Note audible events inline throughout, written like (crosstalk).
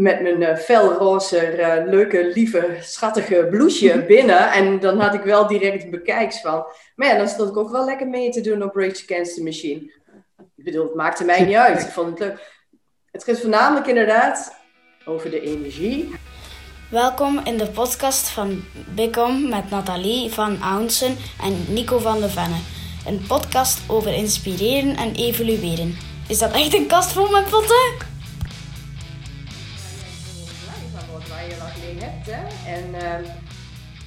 met mijn uh, felroze, uh, leuke, lieve, schattige blouseje binnen. En dan had ik wel direct bekijks van. Maar ja, dan stond ik ook wel lekker mee te doen op Rage Against the Machine. Ik bedoel, het maakte mij niet uit. Ik vond het leuk. Het gaat voornamelijk inderdaad over de energie. Welkom in de podcast van Bicom met Nathalie van Ounsen en Nico van de Venne. Een podcast over inspireren en evolueren. Is dat echt een kast vol met potten? Uh,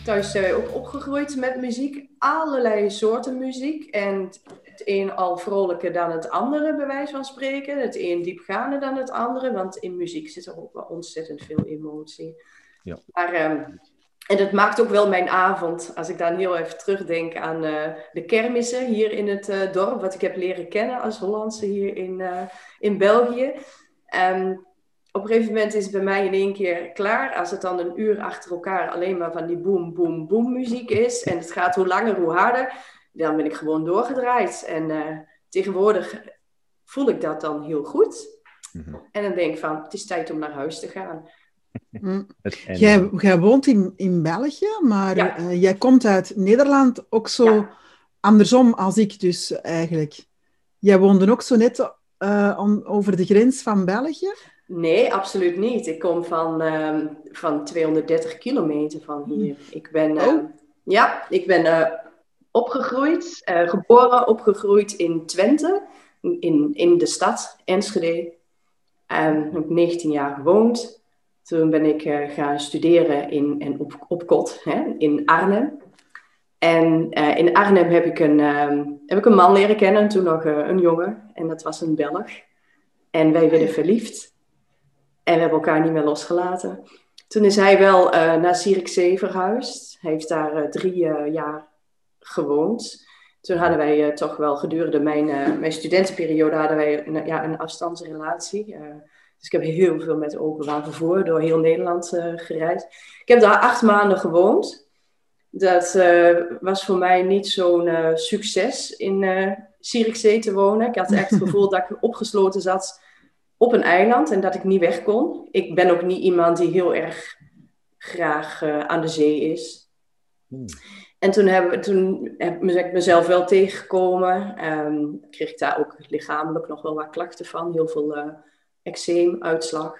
thuis zijn we ook opgegroeid met muziek. Allerlei soorten muziek. En het een al vrolijker dan het andere, bij wijze van spreken. Het een diepgaander dan het andere. Want in muziek zit er ook wel ontzettend veel emotie. Ja. Maar, um, en dat maakt ook wel mijn avond, als ik dan heel even terugdenk aan uh, de kermissen hier in het uh, dorp, wat ik heb leren kennen als Hollandse hier in, uh, in België. Um, op een gegeven moment is het bij mij in één keer klaar. Als het dan een uur achter elkaar alleen maar van die boom, boom, boom muziek is. En het gaat hoe langer, hoe harder. Dan ben ik gewoon doorgedraaid. En uh, tegenwoordig voel ik dat dan heel goed. Mm-hmm. En dan denk ik van, het is tijd om naar huis te gaan. Mm. Jij, jij, woont in, in België, maar ja. uh, jij komt uit Nederland ook zo ja. andersom als ik dus eigenlijk. Jij woonde ook zo net uh, on, over de grens van België. Nee, absoluut niet. Ik kom van, um, van 230 kilometer van hier. Ik ben, uh, oh. ja, ik ben uh, opgegroeid, uh, geboren, opgegroeid in Twente, in, in de stad Enschede. Um, heb ik 19 jaar gewoond. Toen ben ik gaan studeren in, en op, op kot, hè, in Arnhem. En in Arnhem heb ik, een, heb ik een man leren kennen, toen nog een jongen. En dat was een Belg. En wij werden verliefd. En we hebben elkaar niet meer losgelaten. Toen is hij wel uh, naar Zierikzee verhuisd. Hij heeft daar uh, drie uh, jaar gewoond. Toen hadden wij toch wel gedurende mijn, mijn studentenperiode hadden wij een, ja, een afstandsrelatie. dus ik heb heel veel met openbaar vervoer door heel Nederland gereisd. Ik heb daar acht maanden gewoond. Dat was voor mij niet zo'n succes in Zierikzee te wonen. Ik had echt het (laughs) gevoel dat ik opgesloten zat op een eiland en dat ik niet weg kon. Ik ben ook niet iemand die heel erg graag uh, aan de zee is. Hmm. En toen, hebben, toen heb ik mezelf wel tegengekomen. Um, kreeg ik daar ook lichamelijk nog wel wat klachten van. Heel veel uh, eczeem, uitslag.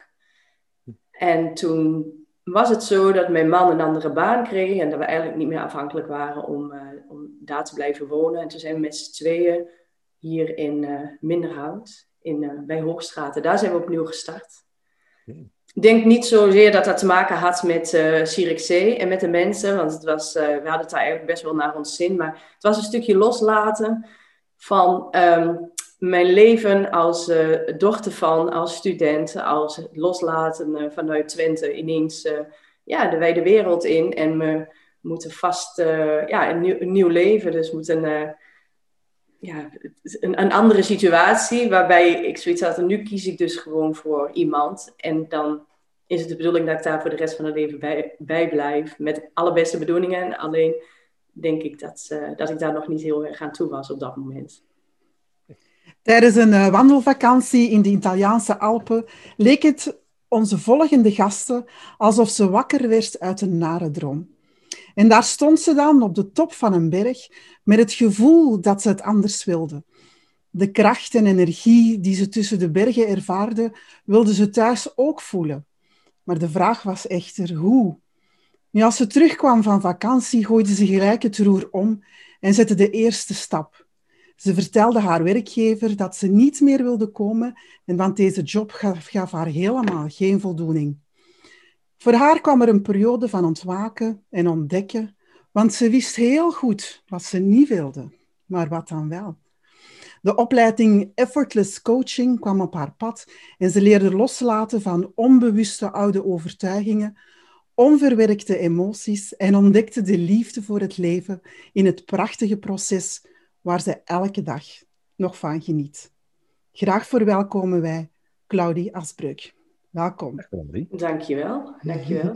En toen was het zo dat mijn man een andere baan kreeg. En dat we eigenlijk niet meer afhankelijk waren om, uh, om daar te blijven wonen. En toen zijn we met z'n tweeën hier in Minderhout in, uh, bij Hoogstraten. Daar zijn we opnieuw gestart. Ik denk niet zozeer dat dat te maken had met uh, en met de mensen, want het was, uh, we hadden het daar eigenlijk best wel naar ons zin, maar het was een stukje loslaten van um, mijn leven als uh, dochter van, als student, als loslaten vanuit Twente ineens ja, de wijde wereld in en we moeten vast ja, een, nieuw, een nieuw leven, dus moeten ja, een, een, andere situatie waarbij ik zoiets had, nu kies ik dus gewoon voor iemand. En dan is het de bedoeling dat ik daar voor de rest van het leven bij, blijf. Met alle beste bedoelingen. Alleen denk ik dat, uh, dat ik daar nog niet heel erg aan toe was op dat moment. Tijdens een uh, wandelvakantie in de Italiaanse Alpen leek het onze volgende gasten alsof ze wakker werd uit een nare droom. En daar stond ze dan op de top van een berg met het gevoel dat ze het anders wilde. De kracht en energie die ze tussen de bergen ervaarde, wilde ze thuis ook voelen. Maar de vraag was echter hoe. Nu, als ze terugkwam van vakantie, gooide ze gelijk het roer om en zette de eerste stap. Ze vertelde haar werkgever dat ze niet meer wilde komen en want deze job gaf, gaf haar helemaal geen voldoening. Voor haar kwam er een periode van ontwaken en ontdekken, want ze wist heel goed wat ze niet wilde, maar wat dan wel. De opleiding Effortless Coaching kwam op haar pad en ze leerde loslaten van onbewuste oude overtuigingen, onverwerkte emoties en ontdekte de liefde voor het leven in het prachtige proces waar ze elke dag nog van geniet. Graag verwelkomen wij Claudie Asbreuk. Welkom. Dankjewel. Dankjewel.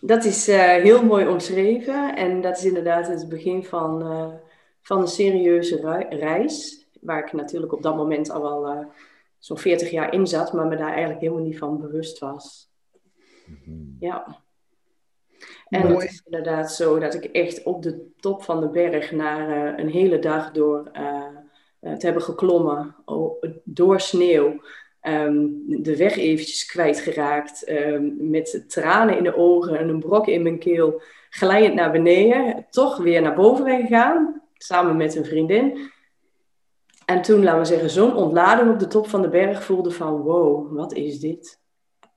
Dat is uh, heel mooi omschreven en dat is inderdaad het begin van, uh, van een serieuze reis, waar ik natuurlijk op dat moment al wel uh, zo'n 40 jaar in zat, maar me daar eigenlijk helemaal niet van bewust was. Mhm. Ja. En Mooi. het is inderdaad zo dat ik echt op de top van de berg naar een hele dag door eh, eh, te hebben geklommen, oh, door sneeuw, ehm, de weg eventjes kwijtgeraakt, ehm, met tranen in de ogen en een brok in mijn keel, glijend naar beneden, toch weer naar boven ben gegaan, samen met een vriendin. En toen, laten we zeggen, zo'n ontlading op de top van de berg voelde van, wow, wat is dit?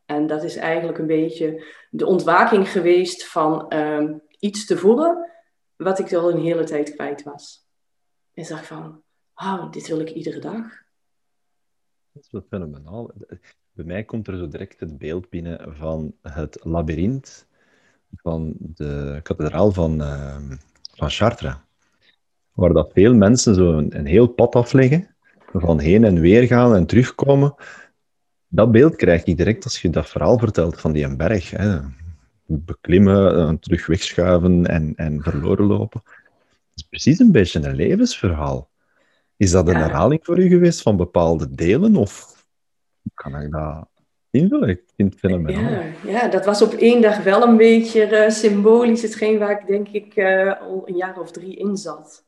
En dat is eigenlijk een beetje de ontwaking geweest van ehm, iets te voelen, wat ik al een hele tijd kwijt was. En zag van, wauw, dit wil ik iedere dag. Dat is wel fenomenaal. Bij mij komt er zo direct het beeld binnen van het labyrint van de kathedraal van, uh, van Chartres. Waar dat veel mensen zo een, heel pad afleggen, van heen en weer gaan en terugkomen. Dat beeld krijg ik direct als je dat verhaal vertelt van die berg. Hè. Beklimmen, terug wegschuiven en, en verloren lopen. Dat is precies een beetje een levensverhaal. Is dat een Ja. herhaling voor u geweest van bepaalde delen? Of hoe kan ik dat invullen? Ik vind het fenomenaal. Ja, ja, dat was op één dag wel een beetje eh, symbolisch hetgeen waar ik denk ik eh, al een jaar of drie in zat.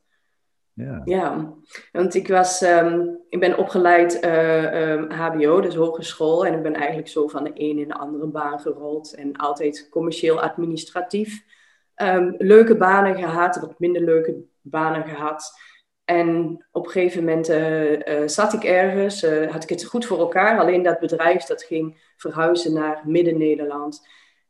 Ja. Ja, want ik, was, ehm, ik ben opgeleid eh, ehm, HBO, dus hogeschool. En ik ben eigenlijk zo van de een in de andere baan gerold. En altijd commercieel administratief. Ehm, leuke banen gehad, wat minder leuke banen gehad. En op een gegeven moment eh, eh, zat ik ergens, eh, had ik het goed voor elkaar. Alleen dat bedrijf dat ging verhuizen naar Midden-Nederland.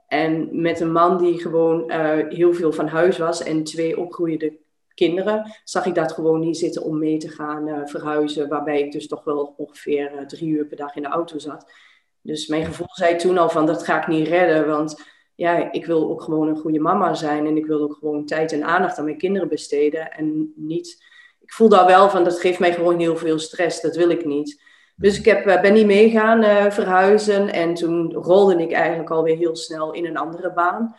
En met een man die gewoon heel veel van huis was en twee opgroeiende kinderen, zag ik dat gewoon niet zitten om mee te gaan verhuizen. Waarbij ik dus toch wel ongeveer drie uur per dag in de auto zat. Dus mijn gevoel zei toen al van dat ga ik niet redden. Want ja, ik wil ook gewoon een goede mama zijn. En ik wil ook gewoon tijd en aandacht aan mijn kinderen besteden. En niet. Ik voel daar wel van dat geeft mij gewoon heel veel stress. Dat wil ik niet. Dus ik heb, eh, ben niet meegaan eh, verhuizen. En toen rolde ik eigenlijk alweer heel snel in een andere baan.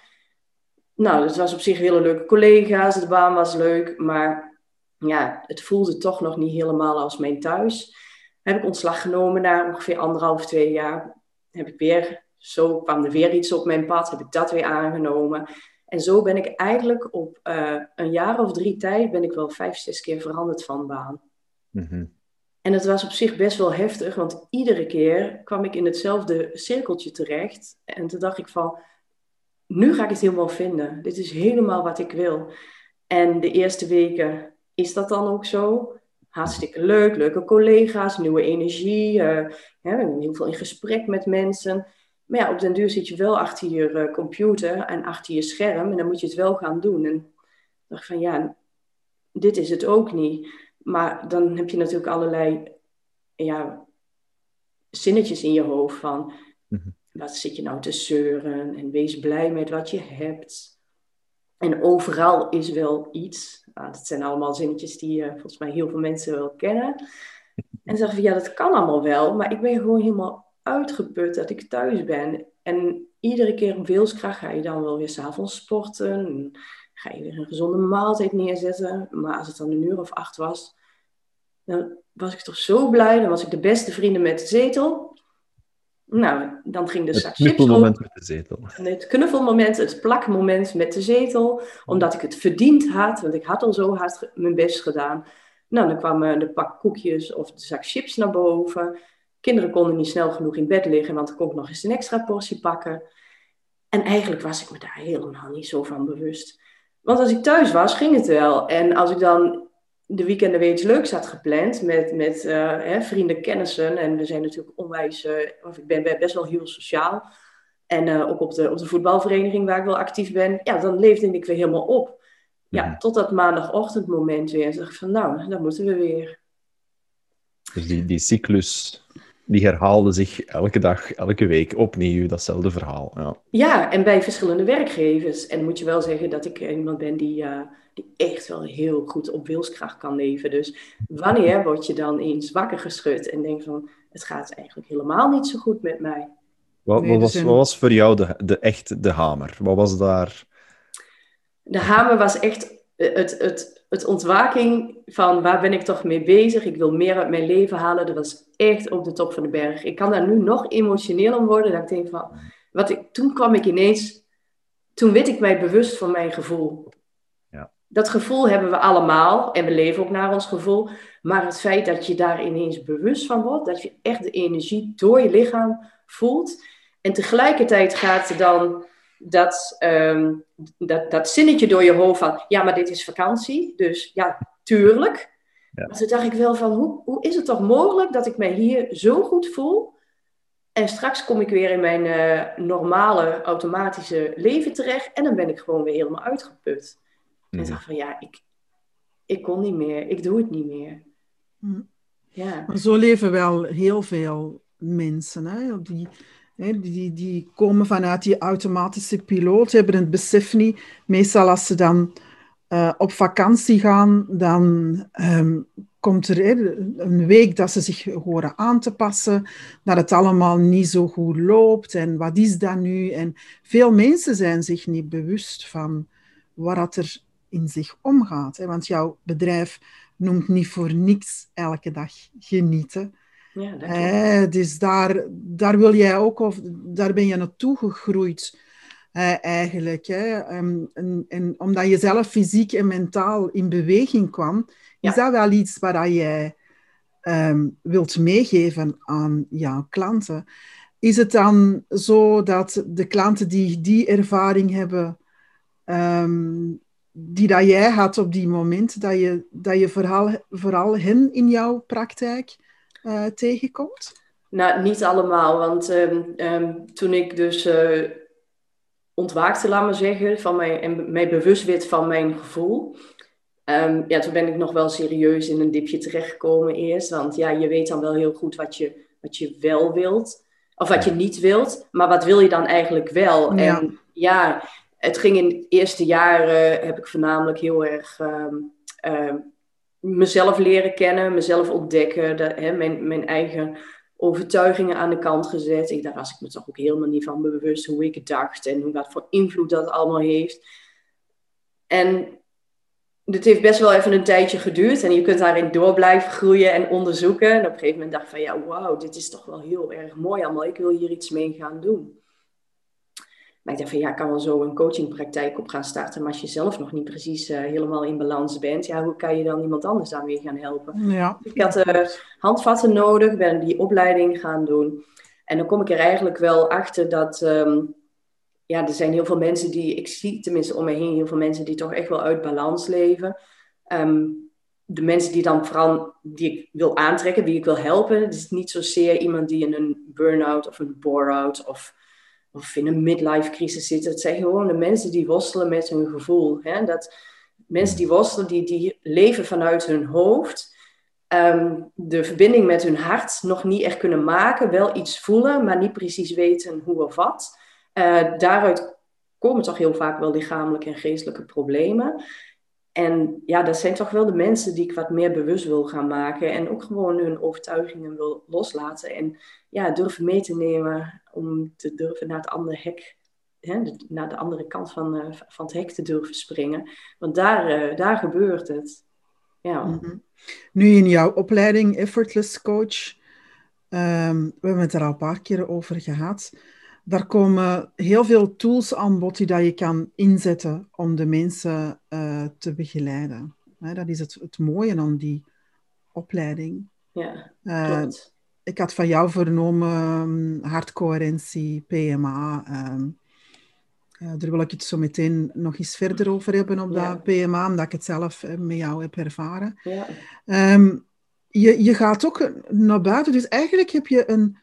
Nou, dat was op zich hele leuke collega's. De baan was leuk. Maar ja, het voelde toch nog niet helemaal als mijn thuis. Heb ik ontslag genomen na ongeveer anderhalf, twee jaar. Heb ik weer, zo kwam er weer iets op mijn pad. Heb ik dat weer aangenomen. En zo ben ik eigenlijk op eh, een jaar of drie tijd... ben ik wel vijf, zes keer veranderd van baan. Mhm. En het was op zich best wel heftig, want iedere keer kwam ik in hetzelfde cirkeltje terecht. En toen dacht ik van, nu ga ik het helemaal vinden. Dit is helemaal wat ik wil. En de eerste weken is dat dan ook zo. Hartstikke leuk, leuke collega's, nieuwe energie. eh, hè, we zijn heel veel in gesprek met mensen. Maar ja, op den duur zit je wel achter je eh, computer en achter je scherm. En dan moet je het wel gaan doen. En ik dacht van, ja, dit is het ook niet. Maar dan heb je natuurlijk allerlei ja, zinnetjes in je hoofd van... Mhm. Wat zit je nou te zeuren? En wees blij met wat je hebt. En overal is wel iets. Nou, dat zijn allemaal zinnetjes die eh, volgens mij heel veel mensen wel kennen. En zeggen van ja, dat kan allemaal wel. Maar ik ben gewoon helemaal uitgeput dat ik thuis ben. En iedere keer wilskracht ga je dan wel weer s'avonds sporten. En ga je weer een gezonde maaltijd neerzetten. Maar als het dan een uur of acht was, dan was ik toch zo blij. Dan was ik de beste vrienden met de zetel. Nou, dan ging de Het zak chips op. knuffelmoment met de zetel. Het knuffelmoment, het plakmoment met de zetel. Omdat ik het verdiend had, want ik had al zo hard mijn best gedaan. Nou, dan kwamen de pak koekjes of de zak chips naar boven. Kinderen konden niet snel genoeg in bed liggen, want dan kon ik nog eens een extra portie pakken. En eigenlijk was ik me daar helemaal niet zo van bewust. Want als ik thuis was, ging het wel. En als ik dan de weekenden weer iets leuks had gepland met, met eh, hè, vrienden, kennissen. En we zijn natuurlijk onwijs, eh, of ik ben best wel heel sociaal. En eh, ook op de, op de voetbalvereniging waar ik wel actief ben. Ja, dan leefde ik weer helemaal op. Ja, Mhm. tot dat maandagochtendmoment weer. En dacht ik van, nou, dan moeten we weer. Dus die, die cyclus, die herhaalde zich elke dag, elke week opnieuw, datzelfde verhaal. Ja. Ja, en bij verschillende werkgevers. En dan moet je wel zeggen dat ik iemand ben die, eh, die echt wel heel goed op wilskracht kan leven. Dus wanneer word je dan eens wakker geschud en denk van, het gaat eigenlijk helemaal niet zo goed met mij. Wat, wat, er was, wat was voor jou de, de echt de hamer? Wat was daar... De hamer was echt het, het het ontwaking van waar ben ik toch mee bezig? Ik wil meer uit mijn leven halen. Dat was echt op de top van de berg. Ik kan daar nu nog emotioneel om worden. Dat ik denk van, wat ik, toen kwam ik ineens, toen werd ik mij bewust van mijn gevoel. Ja. Dat gevoel hebben we allemaal en we leven ook naar ons gevoel. Maar het feit dat je daar ineens bewust van wordt, dat je echt de energie door je lichaam voelt. En tegelijkertijd gaat dan dat, ehm, dat, dat zinnetje door je hoofd van, ja, maar dit is vakantie. Dus ja, tuurlijk. Ja. Maar toen dacht ik wel van, hoe, hoe is het toch mogelijk dat ik mij hier zo goed voel? En straks kom ik weer in mijn eh, normale, automatische leven terecht. En dan ben ik gewoon weer helemaal uitgeput. En ik Mhm. dacht van, ja, ik, ik kon niet meer. Ik doe het niet meer. Hm. Ja. Maar zo leven wel heel veel mensen. Hè? Die, hè, die, die komen vanuit die automatische piloot, hebben het besef niet. Meestal als ze dan eh, op vakantie gaan, dan ehm, komt er een week dat ze zich horen aan te passen, dat het allemaal niet zo goed loopt en wat is dat nu? En veel mensen zijn zich niet bewust van wat er in zich omgaat. Hè? Want jouw bedrijf noemt niet voor niks elke dag genieten. Ja, dus daar, daar wil jij ook, of daar ben je naartoe gegroeid, eigenlijk. Hè? Ehm, en, en omdat je zelf fysiek en mentaal in beweging kwam, Ja. is dat wel iets waar jij ehm, wilt meegeven aan jouw klanten. Is het dan zo dat de klanten die die ervaring hebben, ehm, die dat jij had op die moment, dat je, dat je vooral, vooral hen in jouw praktijk eh, tegenkomt? Nou, niet allemaal, want ehm, ehm, toen ik dus eh, ontwaakte, laat maar zeggen, van mijn, en mij bewust werd van mijn gevoel, ehm, ja, toen ben ik nog wel serieus in een dipje terechtgekomen eerst. Want ja, je weet dan wel heel goed wat je, wat je wel wilt, of wat je niet wilt, maar wat wil je dan eigenlijk wel? Ja. En ja, het ging in het eerste jaar, eh, heb ik voornamelijk heel erg mezelf leren kennen, mezelf ontdekken, hè, mijn, mijn eigen overtuigingen aan de kant gezet. Ik, daar was ik me toch ook helemaal niet van bewust hoe ik dacht en hoe, wat voor invloed dat allemaal heeft. En dit heeft best wel even een tijdje geduurd en je kunt daarin door blijven groeien en onderzoeken. En op een gegeven moment dacht ik van ja, wauw, dit is toch wel heel erg mooi allemaal. Ik wil hier iets mee gaan doen. Maar ik dacht van ja, ik kan wel zo een coachingpraktijk op gaan starten. Maar als je zelf nog niet precies eh, helemaal in balans bent, ja, hoe kan je dan iemand anders daarmee gaan helpen? Ja. Ik had eh, handvatten nodig, ben die opleiding gaan doen. En dan kom ik er eigenlijk wel achter dat, ehm, ja, er zijn heel veel mensen die, ik zie tenminste om me heen, heel veel mensen die toch echt wel uit balans leven. Ehm, de mensen die dan vooral, die ik wil aantrekken, wie ik wil helpen, het is niet zozeer iemand die in een burn-out of een bore-out of, of in een midlife crisis zit. Het zijn gewoon de mensen die worstelen met hun gevoel. Hè? Dat, mensen die worstelen, die, die leven vanuit hun hoofd ehm, de verbinding met hun hart nog niet echt kunnen maken. Wel iets voelen, maar niet precies weten hoe of wat. Eh, daaruit komen toch heel vaak wel lichamelijke en geestelijke problemen. En ja, dat zijn toch wel de mensen die ik wat meer bewust wil gaan maken. En ook gewoon hun overtuigingen wil loslaten. En ja, durven mee te nemen om te durven naar het andere hek. Hè, naar de andere kant van, eh, van het hek te durven springen. Want daar, eh, daar gebeurt het. Ja. Mhm. Nu in jouw opleiding Effortless Coach, ehm, we hebben het er al een paar keer over gehad. Daar komen heel veel tools aan bod die dat je kan inzetten om de mensen eh, te begeleiden. Hè, dat is het, het mooie aan die opleiding. ja, Eh, ik had van jou vernomen um, hartcoherentie, PMA. ehm, eh, daar wil ik het zo meteen nog eens verder over hebben op Ja. dat PMA, omdat ik het zelf met jou heb ervaren. Ja. Ehm, je, je gaat ook naar buiten, dus eigenlijk heb je een,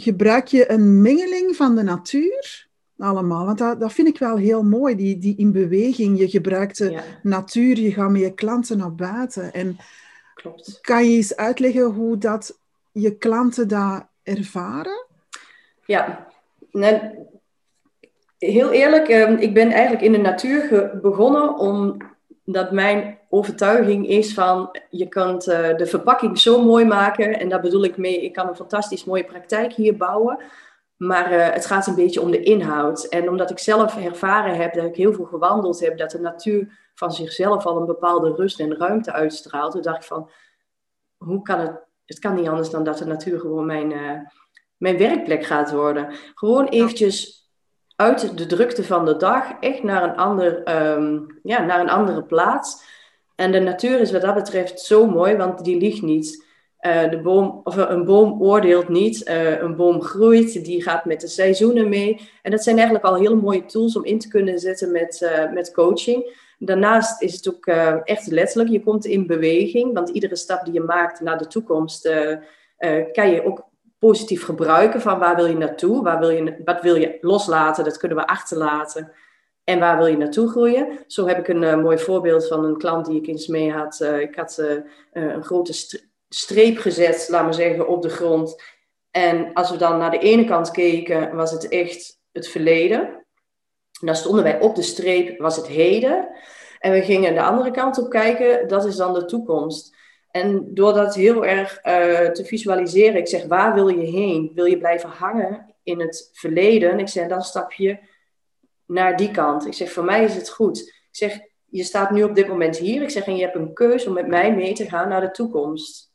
gebruik je een mengeling van de natuur allemaal. Want dat, dat vind ik wel heel mooi, die, die in beweging. Je gebruikt de ja, natuur, je gaat met je klanten naar buiten. En klopt. kan je eens uitleggen hoe dat je klanten dat ervaren? Ja, nou, heel eerlijk, ehm, ik ben eigenlijk in de natuur begonnen omdat mijn overtuiging is van je kunt eh, de verpakking zo mooi maken. En daar bedoel ik mee, ik kan een fantastisch mooie praktijk hier bouwen. Maar uh, het gaat een beetje om de inhoud. En omdat ik zelf ervaren heb dat ik heel veel gewandeld heb, dat de natuur van zichzelf al een bepaalde rust en ruimte uitstraalt, toen dacht ik van, hoe kan het, het kan niet anders dan dat de natuur gewoon mijn, uh, mijn werkplek gaat worden. Gewoon eventjes uit de drukte van de dag, echt naar een, ander, um, ja, naar een andere plaats. En de natuur is wat dat betreft zo mooi, want die ligt niet. Uh, de boom, of een boom oordeelt niet, uh, een boom groeit, die gaat met de seizoenen mee. En dat zijn eigenlijk al hele mooie tools om in te kunnen zetten met, met coaching. Daarnaast is het ook echt letterlijk, je komt in beweging, want iedere stap die je maakt naar de toekomst kan je ook positief gebruiken van waar wil je naartoe, waar wil je, wat wil je loslaten, dat kunnen we achterlaten. En waar wil je naartoe groeien? Zo heb ik een mooi voorbeeld van een klant die ik eens mee had. ik had een grote streep gezet, laat maar zeggen, op de grond. En als we dan naar de ene kant keken, was het echt het verleden. En dan stonden wij op de streep, was het heden. En we gingen de andere kant op kijken, dat is dan de toekomst. En door dat heel erg te visualiseren, ik zeg, waar wil je heen? Wil je blijven hangen in het verleden? Ik zeg, dan stap je naar die kant. Ik zeg, voor mij is het goed. Ik zeg, je staat nu op dit moment hier. Ik zeg, en je hebt een keuze om met mij mee te gaan naar de toekomst.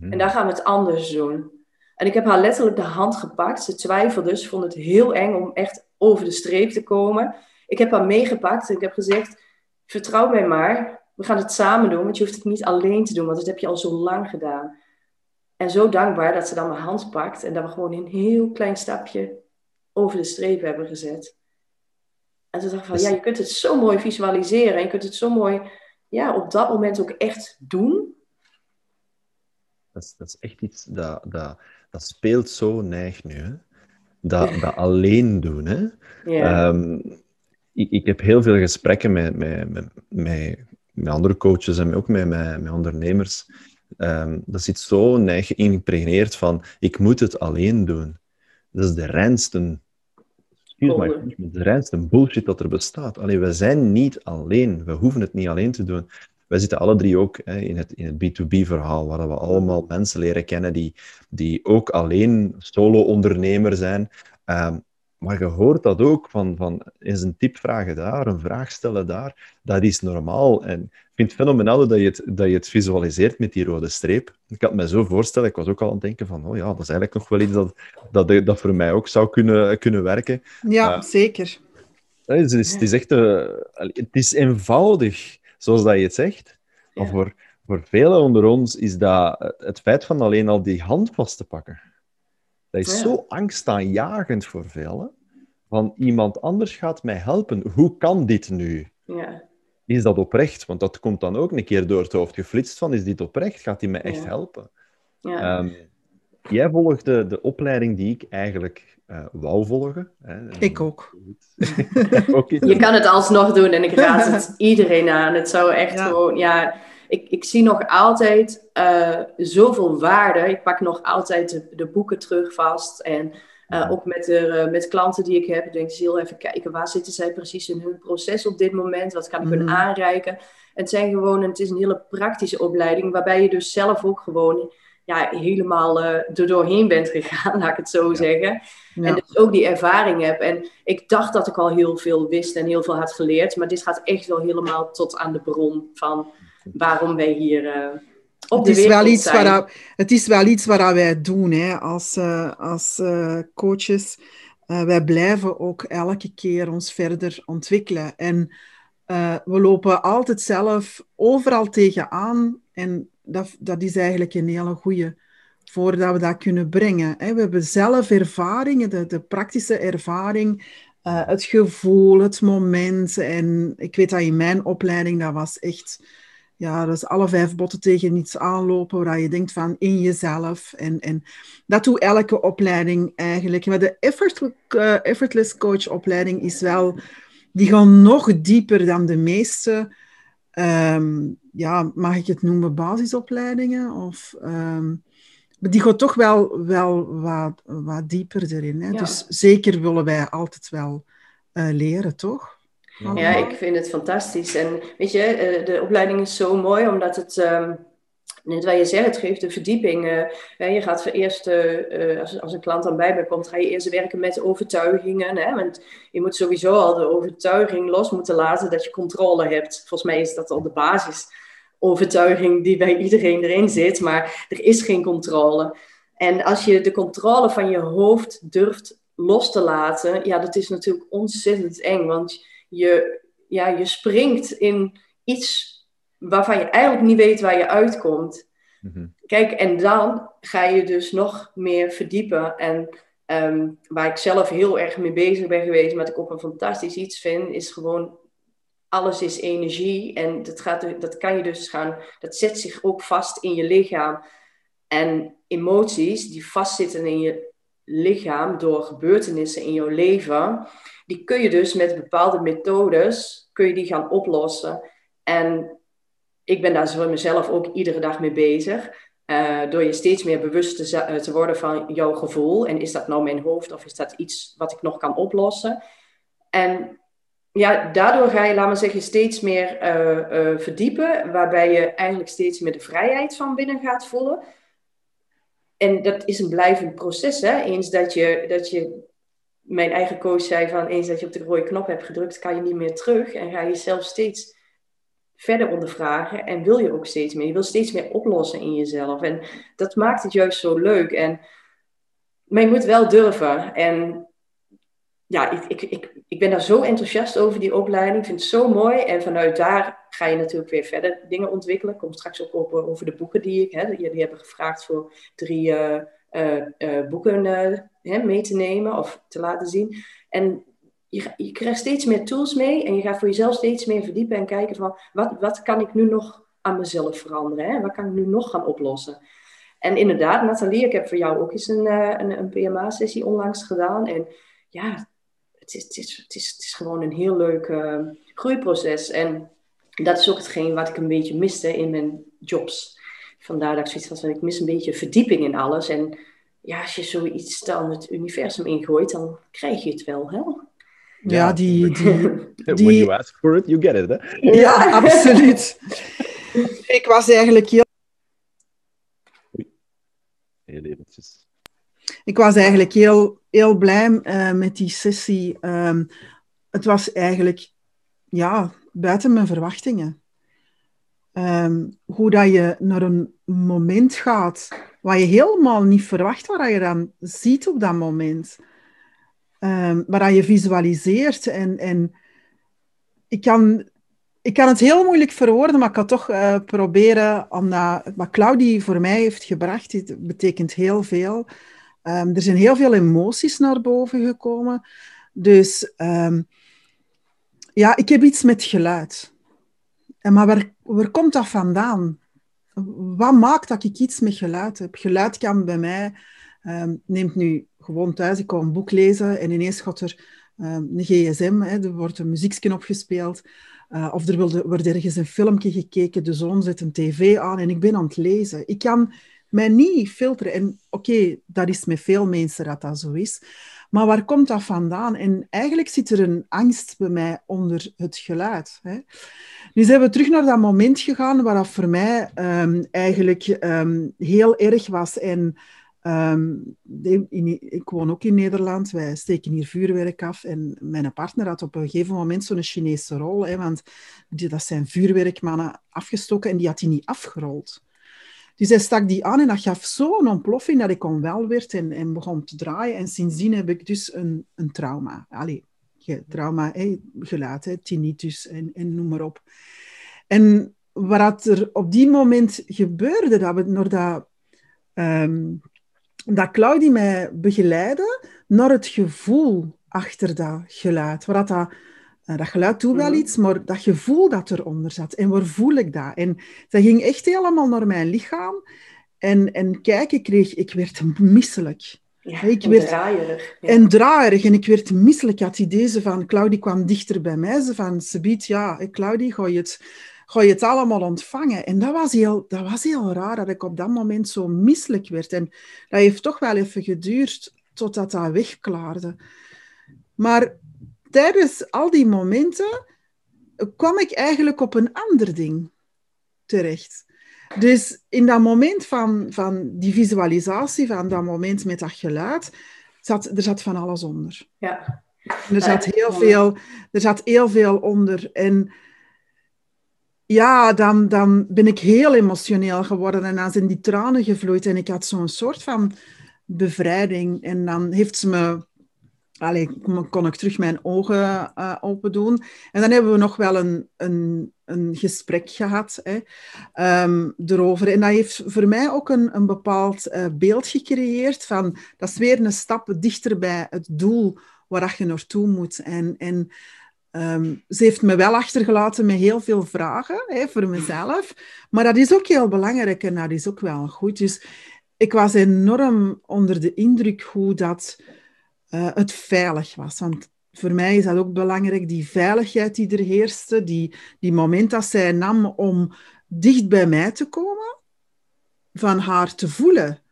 En daar gaan we het anders doen. En ik heb haar letterlijk de hand gepakt. Ze twijfelde, ze vond het heel eng om echt over de streep te komen. Ik heb haar meegepakt en ik heb gezegd: Vertrouw mij maar, we gaan het samen doen, want je hoeft het niet alleen te doen, want dat heb je al zo lang gedaan. En zo dankbaar dat ze dan mijn hand pakt en dat we gewoon een heel klein stapje over de streep hebben gezet. En toen dacht ik van, dus- ja, je kunt het zo mooi visualiseren en je kunt het zo mooi ja, op dat moment ook echt doen. Dat is, dat is echt iets dat, dat, dat speelt zo neig nu. Hè? Dat, dat alleen doen. Hè? Um, ik, ik heb heel veel gesprekken met, met, met, met, met andere coaches en ook met, met, met ondernemers. Um, dat zit zo neig geïmpregneerd van ik moet het alleen doen. Dat is de reinste, de reinste bullshit dat er bestaat. Alleen we zijn niet alleen. We hoeven het niet alleen te doen wij zitten alle drie ook hè, in het, in het B2B-verhaal, waar we allemaal mensen leren kennen die, die ook alleen solo-ondernemer zijn. Um, maar je hoort dat ook van, van eens een tip vragen daar, een vraag stellen daar. Dat is normaal. En ik vind het fenomenaal dat je het, dat je het visualiseert met die rode streep. Ik had me zo voorstellen, ik was ook al aan het denken van, oh ja, dat is eigenlijk nog wel iets dat, dat, dat voor mij ook zou kunnen, kunnen werken. Ja, uh, zeker. Het is, het is echt, uh, het is eenvoudig zoals dat je het zegt. Maar voor, voor velen onder ons is dat het feit van alleen al die hand vast te pakken. Dat is zo angstaanjagend voor velen. Van iemand anders gaat mij helpen. Hoe kan dit nu? Ja. Is dat oprecht? Want dat komt dan ook een keer door het hoofd geflitst van, is dit oprecht? Gaat hij mij echt helpen? Ja. Um, jij volgde de opleiding die ik eigenlijk uh, wou volgen. Hè. Ik ook. (laughs) je kan het alsnog doen en ik raad (laughs) het iedereen aan. Het zou echt ja. gewoon, ja, ik, ik zie nog altijd uh, zoveel waarde. Ik pak nog altijd de, de boeken terug vast en uh, ook met, de, met klanten die ik heb, ik denk heel even kijken waar zitten zij precies in hun proces op dit moment, wat kan ik hun aanreiken. Het zijn gewoon, het is een hele praktische opleiding waarbij je dus zelf ook gewoon ja, helemaal uh, er doorheen bent gegaan, (laughs) laat ik het zo zeggen. En dus ook die ervaring heb. En ik dacht dat ik al heel veel wist en heel veel had geleerd, maar dit gaat echt wel helemaal tot aan de bron van waarom wij hier uh, op het de is wel iets zijn. Waar, het is wel iets wat wij doen hè, als, uh, als coaches. wij blijven ook elke keer ons verder ontwikkelen. En we lopen altijd zelf overal tegenaan. En dat, dat is eigenlijk een hele goede voordat we dat kunnen brengen. We hebben zelf ervaringen, de, de praktische ervaring, uh, het gevoel, het moment. En ik weet dat in mijn opleiding, dat was echt, ja, dat is alle vijf botten tegen iets aanlopen, waar je denkt van in jezelf. En, en dat doet elke opleiding eigenlijk. Maar de uh, Effortless Coach opleiding is wel, die gaan nog dieper dan de meeste um, ja, mag ik het noemen, basisopleidingen? Of, um, die gaat toch wel, wel wat, wat dieper erin. Hè? Ja. Dus zeker willen wij altijd wel uh, leren, toch? Ja, ik vind het fantastisch. En weet je, uh, de opleiding is zo mooi omdat het... Um, Net wat je zegt, het geeft de verdieping. Uh, je gaat eerst, uh, als, een klant dan bij me komt, ga je eerst werken met overtuigingen. Hè? Want je moet sowieso al de overtuiging los moeten laten dat je controle hebt. Volgens mij is dat al de basis overtuiging die bij iedereen erin zit, maar er is geen controle. En als je de controle van je hoofd durft los te laten, ja, dat is natuurlijk ontzettend eng, want je, ja, je springt in iets waarvan je eigenlijk niet weet waar je uitkomt. Mhm. Kijk, en dan ga je dus nog meer verdiepen. En ehm, waar ik zelf heel erg mee bezig ben geweest, wat ik ook een fantastisch iets vind, is gewoon alles is energie. En dat, gaat, dat kan je dus gaan, dat zet zich ook vast in je lichaam. En emoties die vastzitten in je lichaam door gebeurtenissen in jouw leven, die kun je dus met bepaalde methodes kun je die gaan oplossen. En ik ben daar voor mezelf ook iedere dag mee bezig. Uh, door je steeds meer bewust te, eh, te, worden van jouw gevoel. En is dat nou mijn hoofd of is dat iets wat ik nog kan oplossen? En ja, daardoor ga je, laat maar zeggen, steeds meer uh, verdiepen. Waarbij je eigenlijk steeds meer de vrijheid van binnen gaat voelen. En dat is een blijvend proces. Hè? Eens dat je, dat je, mijn eigen coach zei van, eens dat je op de rode knop hebt gedrukt, kan je niet meer terug. En ga je zelf steeds verder ondervragen en wil je ook steeds meer. Je wil steeds meer oplossen in jezelf. En dat maakt het juist zo leuk. En, maar je moet wel durven. En ja, ik, ik, ik, ik ben daar zo enthousiast over die opleiding. Ik vind het zo mooi. En vanuit daar ga je natuurlijk weer verder dingen ontwikkelen. Ik kom straks ook op over de boeken die ik... Hè, jullie hebben gevraagd voor drie uh, uh, boeken mee te nemen of te laten zien. En je, je krijgt steeds meer tools mee en je gaat voor jezelf steeds meer verdiepen en kijken van wat, wat kan ik nu nog aan mezelf veranderen? Hè? Wat kan ik nu nog gaan oplossen? En inderdaad, Nathalie, ik heb voor jou ook eens een, uh, een, een PMA-sessie onlangs gedaan. En ja, het is, het is, het is, gewoon een heel leuk uh, groeiproces. En dat is ook hetgeen wat ik een beetje miste in mijn jobs. Vandaar dat ik zoiets had, ik mis een beetje verdieping in alles. En ja, als je zoiets dan het universum ingooit, dan krijg je het wel. Hè? Ja, die, die, die... (laughs) When you ask for it, you get it, hè? Ja, (laughs) absoluut. ik was eigenlijk heel... Heel eventjes. Ik was eigenlijk heel, heel blij uh, met die sessie. Um, het was eigenlijk ja, buiten mijn verwachtingen. Um, hoe dat je naar een moment gaat waar je helemaal niet verwacht wat je dan ziet op dat moment um, waar je visualiseert. En, en ik, kan, ik kan het heel moeilijk verwoorden, maar ik kan toch uh, proberen, omdat wat Claudie voor mij heeft gebracht, dit betekent heel veel. Um, er zijn heel veel emoties naar boven gekomen. Dus um, ja, ik heb iets met geluid. En maar waar, waar komt dat vandaan? Wat maakt dat ik iets met geluid heb? Geluid kan bij mij, um, neemt nu gewoon thuis, ik kon een boek lezen en ineens gaat er ehm, een gsm, hè, er wordt een muziekje opgespeeld. Uh, of er wordt ergens een filmpje gekeken, de zoon zet een tv aan en ik ben aan het lezen. Ik kan mij niet filteren. En oké, dat is met veel mensen dat dat zo is. Maar waar komt dat vandaan? En eigenlijk zit er een angst bij mij onder het geluid. Hè. Nu zijn we terug naar dat moment gegaan waar dat voor mij um, eigenlijk um, heel erg was. En Um, ik woon ook in Nederland, wij steken hier vuurwerk af en mijn partner had op een gegeven moment zo'n Chinese rol, hè, want die, dat zijn vuurwerkmannen afgestoken en die had hij niet afgerold. Dus hij stak die aan en dat gaf zo'n ontploffing dat ik onwel werd en, en begon te draaien. En sindsdien heb ik dus een, een trauma. Allee, trauma, hè, tinnitus en, en noem maar op. En wat er op die moment gebeurde, dat we naar dat um, dat Claudie mij begeleidde naar het gevoel achter dat geluid. Waar dat, eh, dat, geluid doet wel mhm. iets, maar dat gevoel dat eronder zat. En waar voel ik dat? En dat ging echt helemaal naar mijn lichaam. En, en kijk, ik, kreeg, ik werd misselijk. Ja, ik en werd, draaierig. En draaierig. En ik werd misselijk. Ik had deze van, Claudie kwam dichter bij mij. Ze van, Sebiet, ja, Claudie, ga je het ga je het allemaal ontvangen. En dat was, heel, dat was heel raar, dat ik op dat moment zo misselijk werd. En dat heeft toch wel even geduurd totdat dat wegklaarde. Maar tijdens al die momenten kwam ik eigenlijk op een ander ding terecht. Dus in dat moment van, van die visualisatie, van dat moment met dat geluid, zat, er zat van alles onder. Ja. er, zat heel veel, er zat heel veel onder. En ja, dan, dan ben ik heel emotioneel geworden en dan zijn die tranen gevloeid en ik had zo'n soort van bevrijding. En dan heeft ze me Allee, kon ik terug mijn ogen uh, open doen. En dan hebben we nog wel een, een, een gesprek gehad hè, um, erover. En dat heeft voor mij ook een, een bepaald uh, beeld gecreëerd van... Dat is weer een stap dichter bij het doel waar je naartoe moet. En, en um, ze heeft me wel achtergelaten met heel veel vragen hè, voor mezelf. Maar dat is ook heel belangrijk en dat is ook wel goed. Dus ik was enorm onder de indruk hoe dat uh, het veilig was. Want voor mij is dat ook belangrijk, die veiligheid die er heerste, die, die moment dat zij nam om dicht bij mij te komen, van haar te voelen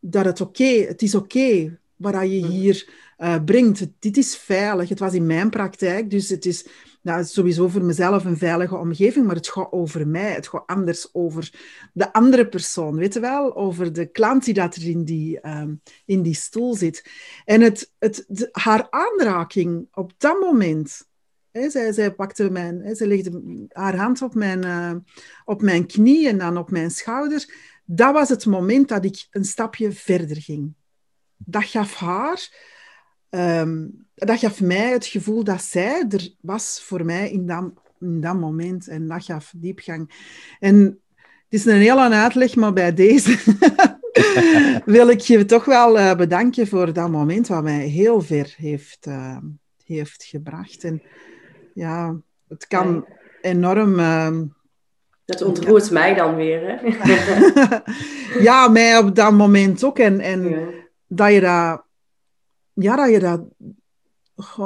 dat het oké, het is oké okay waar je mhm. hier uh, brengt. Dit is veilig. Het was in mijn praktijk, dus het is nou, sowieso voor mezelf een veilige omgeving, maar het gaat over mij. Het gaat anders over de andere persoon, weet je wel? Over de klant die dat er in die, um, in die stoel zit. En het, het, haar aanraking op dat moment... Hè, zij, zij pakte mijn... Hè, zij legde haar hand op mijn, uh, op mijn knie en dan op mijn schouder. Dat was het moment dat ik een stapje verder ging. Dat gaf haar um, dat gaf mij het gevoel dat zij er was voor mij in dat, in dat moment. En dat gaf diepgang. En het is een hele uitleg, maar bij deze (laughs) wil ik je toch wel uh, bedanken voor dat moment wat mij heel ver heeft, uh, heeft gebracht. En ja, het kan enorm... Uh, dat ontroert mij dan weer, hè? (laughs) ja, mij op dat moment ook. En, en ja. dat je dat ja, dat je dat,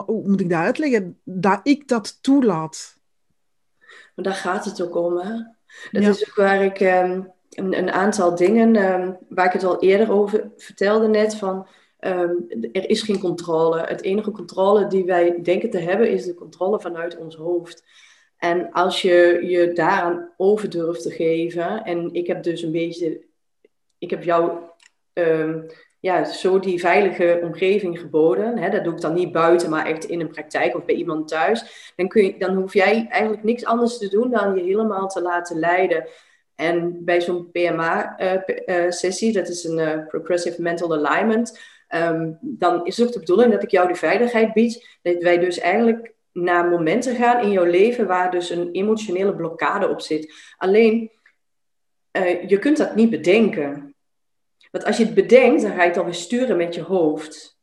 hoe moet ik dat uitleggen? Dat ik dat toelaat. Maar daar gaat het ook om, hè? Dat is ook waar ik um, een, een, aantal dingen, um, waar ik het al eerder over vertelde net, van um, er is geen controle. Het enige controle die wij denken te hebben, is de controle vanuit ons hoofd. En als je je daaraan over durft te geven, en ik heb dus een beetje, ik heb jou ja, zo die veilige omgeving geboden. Hè, dat doe ik dan niet buiten, maar echt in een praktijk of bij iemand thuis. Dan, kun je, dan hoef jij eigenlijk niks anders te doen dan je helemaal te laten leiden. En bij zo'n PMA-sessie, uh, uh, dat is een uh, Progressive Mental Alignment, um, dan is het ook de bedoeling dat ik jou die veiligheid bied. Dat wij dus eigenlijk naar momenten gaan in jouw leven waar dus een emotionele blokkade op zit. Alleen, je kunt dat niet bedenken. Want als je het bedenkt, dan ga je het alweer sturen met je hoofd.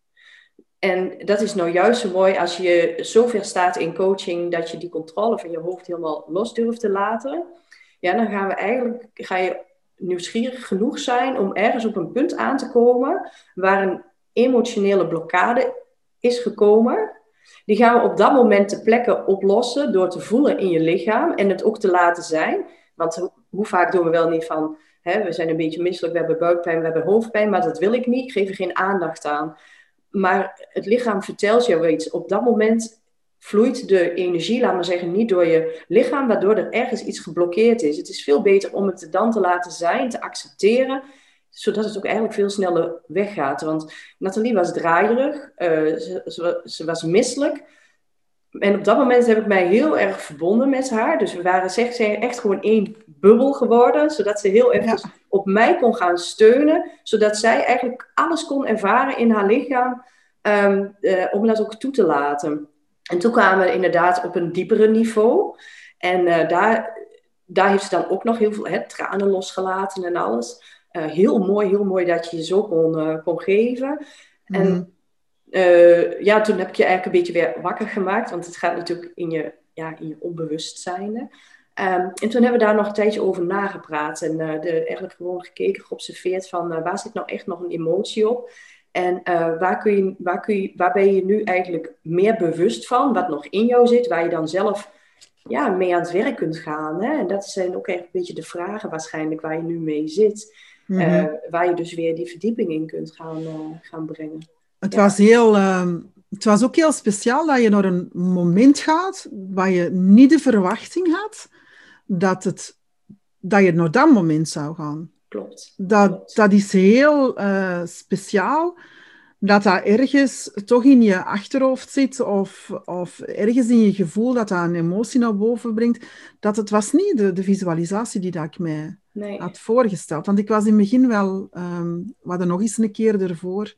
En dat is nou juist zo mooi als je zover staat in coaching dat je die controle van je hoofd helemaal los durft te laten. Ja, dan gaan we eigenlijk, ga je nieuwsgierig genoeg zijn om ergens op een punt aan te komen waar een emotionele blokkade is gekomen. Die gaan we op dat moment ter plekke oplossen door te voelen in je lichaam en het ook te laten zijn. Want hoe vaak doen we wel niet van, Hè, we zijn een beetje misselijk, we hebben buikpijn, we hebben hoofdpijn, maar dat wil ik niet, ik geef er geen aandacht aan. Maar het lichaam vertelt jou iets. Op dat moment vloeit de energie, laat maar zeggen, niet door je lichaam, waardoor er ergens iets geblokkeerd is. Het is veel beter om het dan te laten zijn, te accepteren, zodat het ook eigenlijk veel sneller weggaat. Want Nathalie was draaierig, uh, ze, ze, ze, was misselijk. En op dat moment heb ik mij heel erg verbonden met haar. Dus we waren zeg, echt gewoon één bubbel geworden. Zodat ze heel even op mij kon gaan steunen. Zodat zij eigenlijk alles kon ervaren in haar lichaam. Um, uh, om dat ook toe te laten. En toen kwamen we inderdaad op een diepere niveau. En uh, daar, daar heeft ze dan ook nog heel veel hè, tranen losgelaten en alles. Uh, heel mooi, heel mooi dat je je zo kon, kon geven. En mhm. Uh, ja, toen heb ik je eigenlijk een beetje weer wakker gemaakt, want het gaat natuurlijk in je, ja, in je onbewustzijn. Um, en toen hebben we daar nog een tijdje over nagepraat en uh, de, eigenlijk gewoon gekeken, geobserveerd van uh, waar zit nou echt nog een emotie op? En waar, kun je, waar, kun je, waar ben je nu eigenlijk meer bewust van, wat nog in jou zit, waar je dan zelf ja, mee aan het werk kunt gaan. Hè? En dat zijn ook echt een beetje de vragen waarschijnlijk waar je nu mee zit. Mm waar je dus weer die verdieping in kunt gaan, gaan brengen. Het, was heel, uh, het was ook heel speciaal dat je naar een moment gaat waar je niet de verwachting had dat het dat je naar dat moment zou gaan. Klopt. Dat, dat is heel uh, speciaal dat dat ergens toch in je achterhoofd zit of, of ergens in je gevoel dat dat een emotie naar boven brengt, dat het was niet de, de visualisatie die dat ik mij nee. had voorgesteld. Want ik was in het begin wel, um, we hadden nog eens een keer ervoor,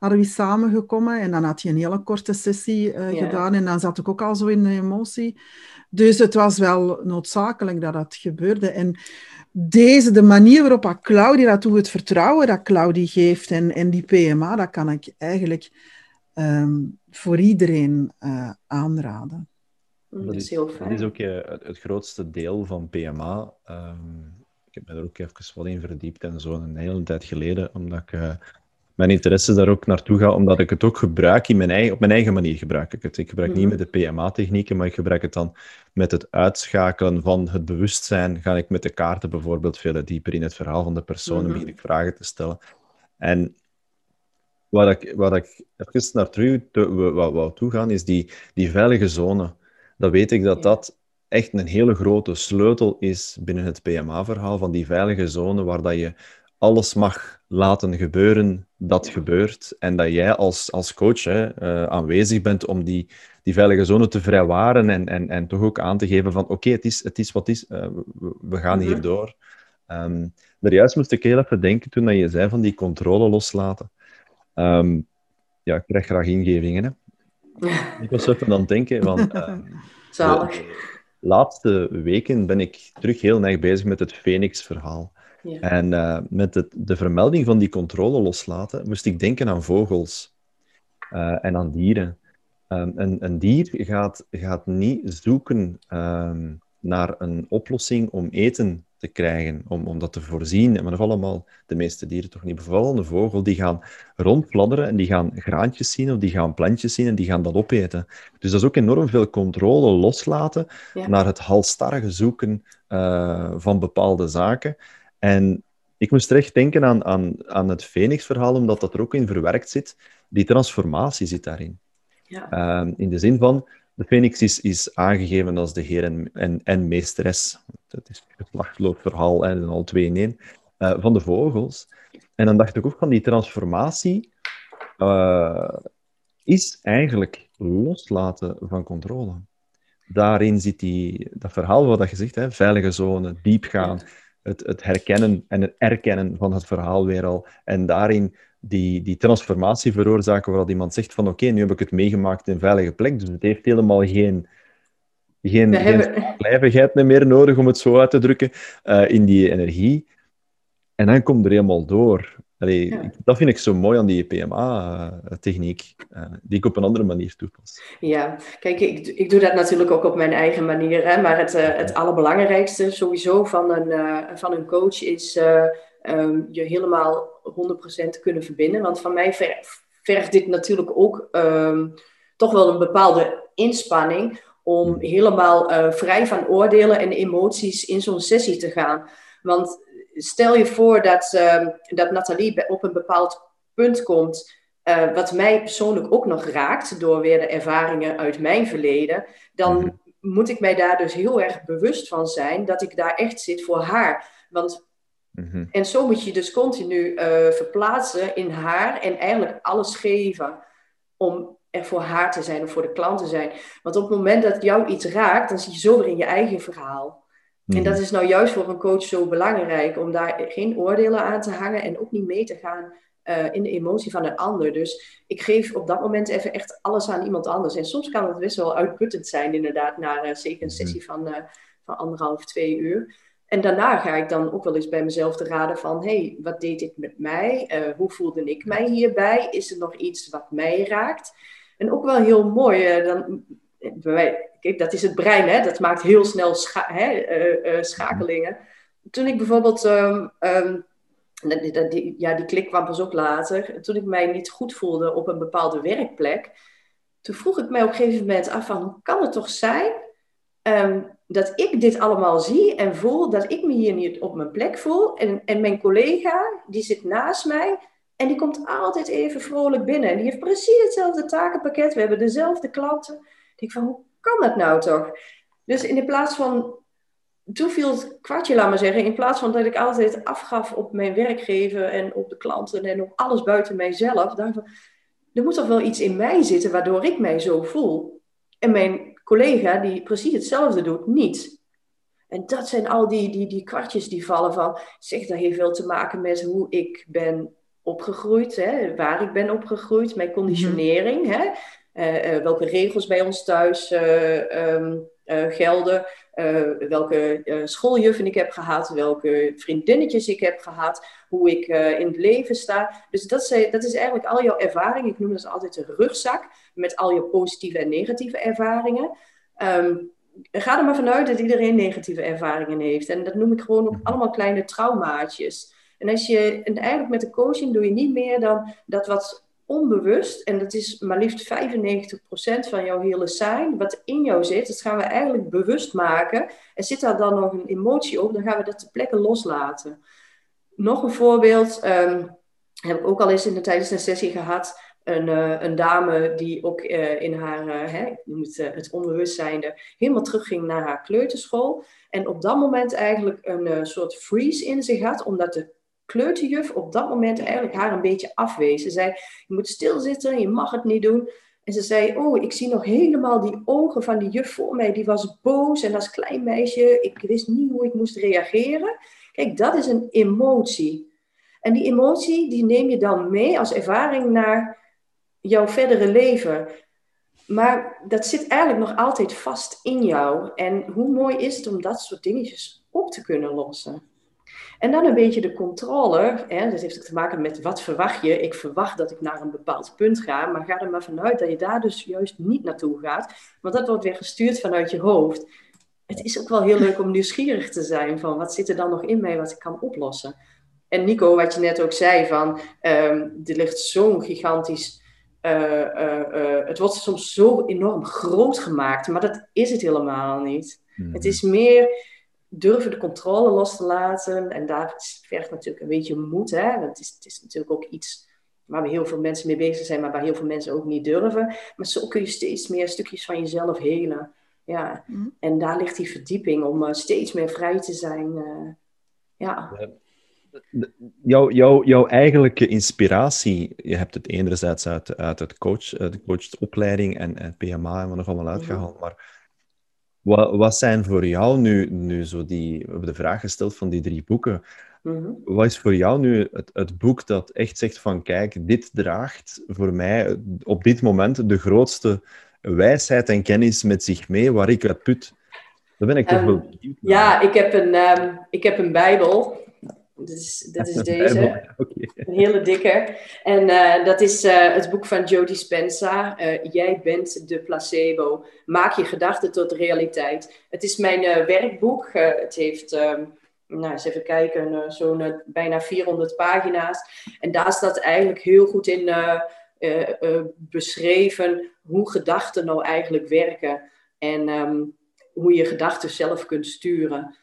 hadden we samengekomen en dan had je een hele korte sessie uh, ja. gedaan en dan zat ik ook al zo in de emotie. Dus het was wel noodzakelijk dat dat gebeurde. En deze, de manier waarop Claudia dat doet, het vertrouwen dat Claudia geeft en, en die PMA, dat kan ik eigenlijk um, voor iedereen uh, aanraden. Mm, dat is heel fijn. Dat is ook uh, het grootste deel van PMA. Um, ik heb me er ook even wat in verdiept en zo een hele tijd geleden, omdat ik uh, mijn interesse daar ook naartoe ga, omdat ik het ook gebruik in mijn eigen, op mijn eigen manier gebruik ik het. Ik gebruik niet mhm. met de PMA-technieken, maar ik gebruik het dan met het uitschakelen van het bewustzijn. Ga ik met de kaarten bijvoorbeeld veel dieper in het verhaal van de persoon en begin ik vragen te stellen. En wat ik, wat ik even naar terug wou toe gaan, is die, die veilige zone. Dan weet ik dat dat echt een hele grote sleutel is binnen het PMA-verhaal van die veilige zone, waar dat je alles mag laten gebeuren dat gebeurt. En dat jij als, als coach hè, uh, aanwezig bent om die, die veilige zone te vrijwaren en, en, en toch ook aan te geven van oké, het, is, het is wat is, uh, we, we, gaan mm -hmm. hier door. Um, maar juist moest ik heel even denken toen dat je zei van die controle loslaten. Um, ja, ik krijg graag ingevingen. Hè? (laughs) ik was even aan het denken van... Uh, Zalig. De laatste weken ben ik terug heel erg bezig met het Phoenix-verhaal. Ja. En uh, met het, de vermelding van die controle loslaten, moest ik denken aan vogels uh, en aan dieren. Um, een, een, dier gaat, gaat niet zoeken um, naar een oplossing om eten te krijgen, om, om dat te voorzien. Maar dat allemaal de meeste dieren toch niet. Bijvoorbeeld een vogel, die gaan rondfladderen en die gaan graantjes zien of die gaan plantjes zien en die gaan dat opeten. Dus dat is ook enorm veel controle loslaten ja. naar het halstarrige zoeken uh, van bepaalde zaken. En ik moest terecht denken aan, aan, aan het Phoenix-verhaal, omdat dat er ook in verwerkt zit. Die transformatie zit daarin. Ja. Uh, in de zin van, de Phoenix is, is aangegeven als de heer en, en, en meesteres. Dat is het wachtloopverhaal, en al twee in één, uh, van de vogels. En dan dacht ik ook van die transformatie uh, is eigenlijk loslaten van controle. Daarin zit die, dat verhaal wat je zegt, hè, veilige zone, diep gaan, ja het, het herkennen en het erkennen van het verhaal weer al. En daarin die, die transformatie veroorzaken, waar iemand zegt van oké, nu heb ik het meegemaakt in een veilige plek, dus het heeft helemaal geen, geen, geen blijvigheid meer nodig, om het zo uit te drukken, uh, in die energie. En dan komt er helemaal door. Allee, ja. Dat vind ik zo mooi aan die PMA-techniek, uh, die ik op een andere manier toepas. Ja, kijk, ik, ik doe dat natuurlijk ook op mijn eigen manier. Hè, maar het, uh, het allerbelangrijkste sowieso van een, uh, van een coach is um, je helemaal 100% kunnen verbinden. Want van mij vergt dit natuurlijk ook um, toch wel een bepaalde inspanning om hmm. helemaal vrij van oordelen en emoties in zo'n sessie te gaan. Want stel je voor dat, uh, dat Nathalie op een bepaald punt komt, uh, wat mij persoonlijk ook nog raakt door weer de ervaringen uit mijn verleden, dan mm -hmm. moet ik mij daar dus heel erg bewust van zijn dat ik daar echt zit voor haar. Want, mm -hmm. En zo moet je dus continu uh, verplaatsen in haar en eigenlijk alles geven om er voor haar te zijn of voor de klant te zijn. Want op het moment dat jou iets raakt, dan zit je zo weer in je eigen verhaal. En dat mhm. is nou juist voor een coach zo belangrijk, om daar geen oordelen aan te hangen en ook niet mee te gaan uh, in de emotie van een ander. Dus ik geef op dat moment even echt alles aan iemand anders. En soms kan het best wel uitputtend zijn, inderdaad, na uh, zeker een mhm. sessie van, uh, van anderhalf, twee uur. En daarna ga ik dan ook wel eens bij mezelf te raden van, hey, wat deed dit met mij? hoe voelde ik mij hierbij? Is er nog iets wat mij raakt? En ook wel heel mooi, dan kijk, dat is het brein, hè? dat maakt heel snel hè, uh, uh, schakelingen. Toen ik bijvoorbeeld, um, die, ja, die klik kwam pas ook later, toen ik mij niet goed voelde op een bepaalde werkplek, toen vroeg ik mij op een gegeven moment af van, hoe kan het toch zijn um, dat ik dit allemaal zie en voel, dat ik me hier niet op mijn plek voel en, en mijn collega, die zit naast mij, en die komt altijd even vrolijk binnen. En die heeft precies hetzelfde takenpakket. We hebben dezelfde klanten. Ik denk van, hoe kan dat nou toch? Dus in plaats van toen viel het kwartje, laat maar zeggen, in plaats van dat ik altijd afgaf op mijn werkgever en op de klanten en op alles buiten mijzelf, dacht er moet toch wel iets in mij zitten waardoor ik mij zo voel. En mijn collega die precies hetzelfde doet, niet. En dat zijn al die, die, die kwartjes die vallen van, zeg, dat heeft veel te maken met hoe ik ben opgegroeid, hè, waar ik ben opgegroeid, mijn conditionering, hè, welke regels bij ons thuis uh, um, gelden, welke schooljuffen ik heb gehad, welke vriendinnetjes ik heb gehad, hoe ik in het leven sta. Dus dat, is, dat is eigenlijk al jouw ervaring. Ik noem dat altijd een rugzak met al je positieve en negatieve ervaringen. Um, ga er maar vanuit dat iedereen negatieve ervaringen heeft. En dat noem ik gewoon ook allemaal kleine traumaatjes. En, als je, en eigenlijk met de coaching doe je niet meer dan dat wat onbewust, en dat is maar liefst 95% van jouw hele zijn, wat in jou zit, dat gaan we eigenlijk bewust maken. En zit daar dan nog een emotie op, dan gaan we dat ter plekke loslaten. Nog een voorbeeld, um, heb ik ook al eens in de, tijdens een sessie gehad. Een, uh, een dame die ook uh, in haar, uh, hè, het, het onbewustzijnde, helemaal terugging naar haar kleuterschool. En op dat moment eigenlijk een soort freeze in zich had, omdat de kleuterjuf op dat moment eigenlijk haar een beetje afwees. Ze zei, je moet stilzitten, je mag het niet doen. En ze zei, oh, ik zie nog helemaal die ogen van die juf voor mij. Die was boos en als klein meisje, ik wist niet hoe ik moest reageren. Kijk, dat is een emotie. En die emotie, die neem je dan mee als ervaring naar jouw verdere leven. Maar dat zit eigenlijk nog altijd vast in jou. En hoe mooi is het om dat soort dingetjes op te kunnen lossen? En dan een beetje de controle. Hè, dat heeft ook te maken met wat verwacht je. Ik verwacht dat ik naar een bepaald punt ga, maar ga er maar vanuit dat je daar dus juist niet naartoe gaat. Want dat wordt weer gestuurd vanuit je hoofd. Het is ook wel heel leuk om nieuwsgierig te zijn van wat zit er dan nog in mij wat ik kan oplossen. En Nico, wat je net ook zei, van um, er ligt zo'n gigantisch. Uh, uh, uh, het wordt soms zo enorm groot gemaakt, maar dat is het helemaal niet. Mm. Het is meer durven de controle los te laten. En daar vergt natuurlijk een beetje moed. Hè? Want het, is, het is natuurlijk ook iets waar we heel veel mensen mee bezig zijn, maar waar heel veel mensen ook niet durven. Maar zo kun je steeds meer stukjes van jezelf helen. Ja. Mm. En daar ligt die verdieping om uh, steeds meer vrij te zijn. Uh, ja. Jouw, jouw, jouw eigenlijke inspiratie, je hebt het enerzijds uit, uit het coach, de coachopleiding en het PMA en we nog allemaal mhm. uitgehaald, mm -hmm. maar wat, wat zijn voor jou nu, nu zo die, we hebben de vraag gesteld van die drie boeken. Mm Wat is voor jou nu het, het boek dat echt zegt van kijk, dit draagt voor mij op dit moment de grootste wijsheid en kennis met zich mee waar ik uit put? Daar ben ik toch um, wel benieuwd naar. Ja, ik heb een, um, ik heb een Bijbel dit is, dit is deze. Een hele dikke. En uh, dat is uh, het boek van Joe Dispenza. Uh, Jij bent de placebo. Maak je gedachten tot realiteit. Het is mijn werkboek. het heeft, um, nou eens even kijken, zo'n bijna 400 pagina's. En daar staat eigenlijk heel goed in beschreven hoe gedachten nou eigenlijk werken. En um, hoe je gedachten zelf kunt sturen.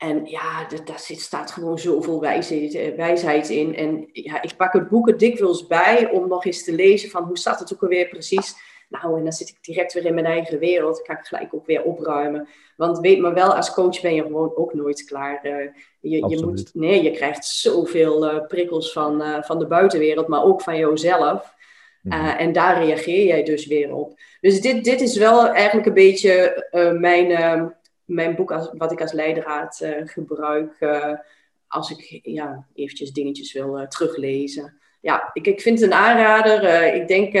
En ja, daar staat gewoon zoveel wijsheid, eh, wijsheid in. En ja, ik pak het boek er dikwijls bij om nog eens te lezen van hoe staat het ook alweer precies. Nou, en dan zit ik direct weer in mijn eigen wereld. Dan kan ik gelijk ook weer opruimen. Want weet maar wel, als coach ben je gewoon ook nooit klaar. Uh, je, je, moet, nee, je krijgt zoveel uh, prikkels van, uh, van de buitenwereld, maar ook van jouzelf. Mm en daar reageer jij dus weer op. Dus dit, dit is wel eigenlijk een beetje mijn ehm, mijn boek als, wat ik als leidraad uh, gebruik uh, als ik ja, eventjes dingetjes wil uh, teruglezen. Ja, ik, ik vind het een aanrader. ik denk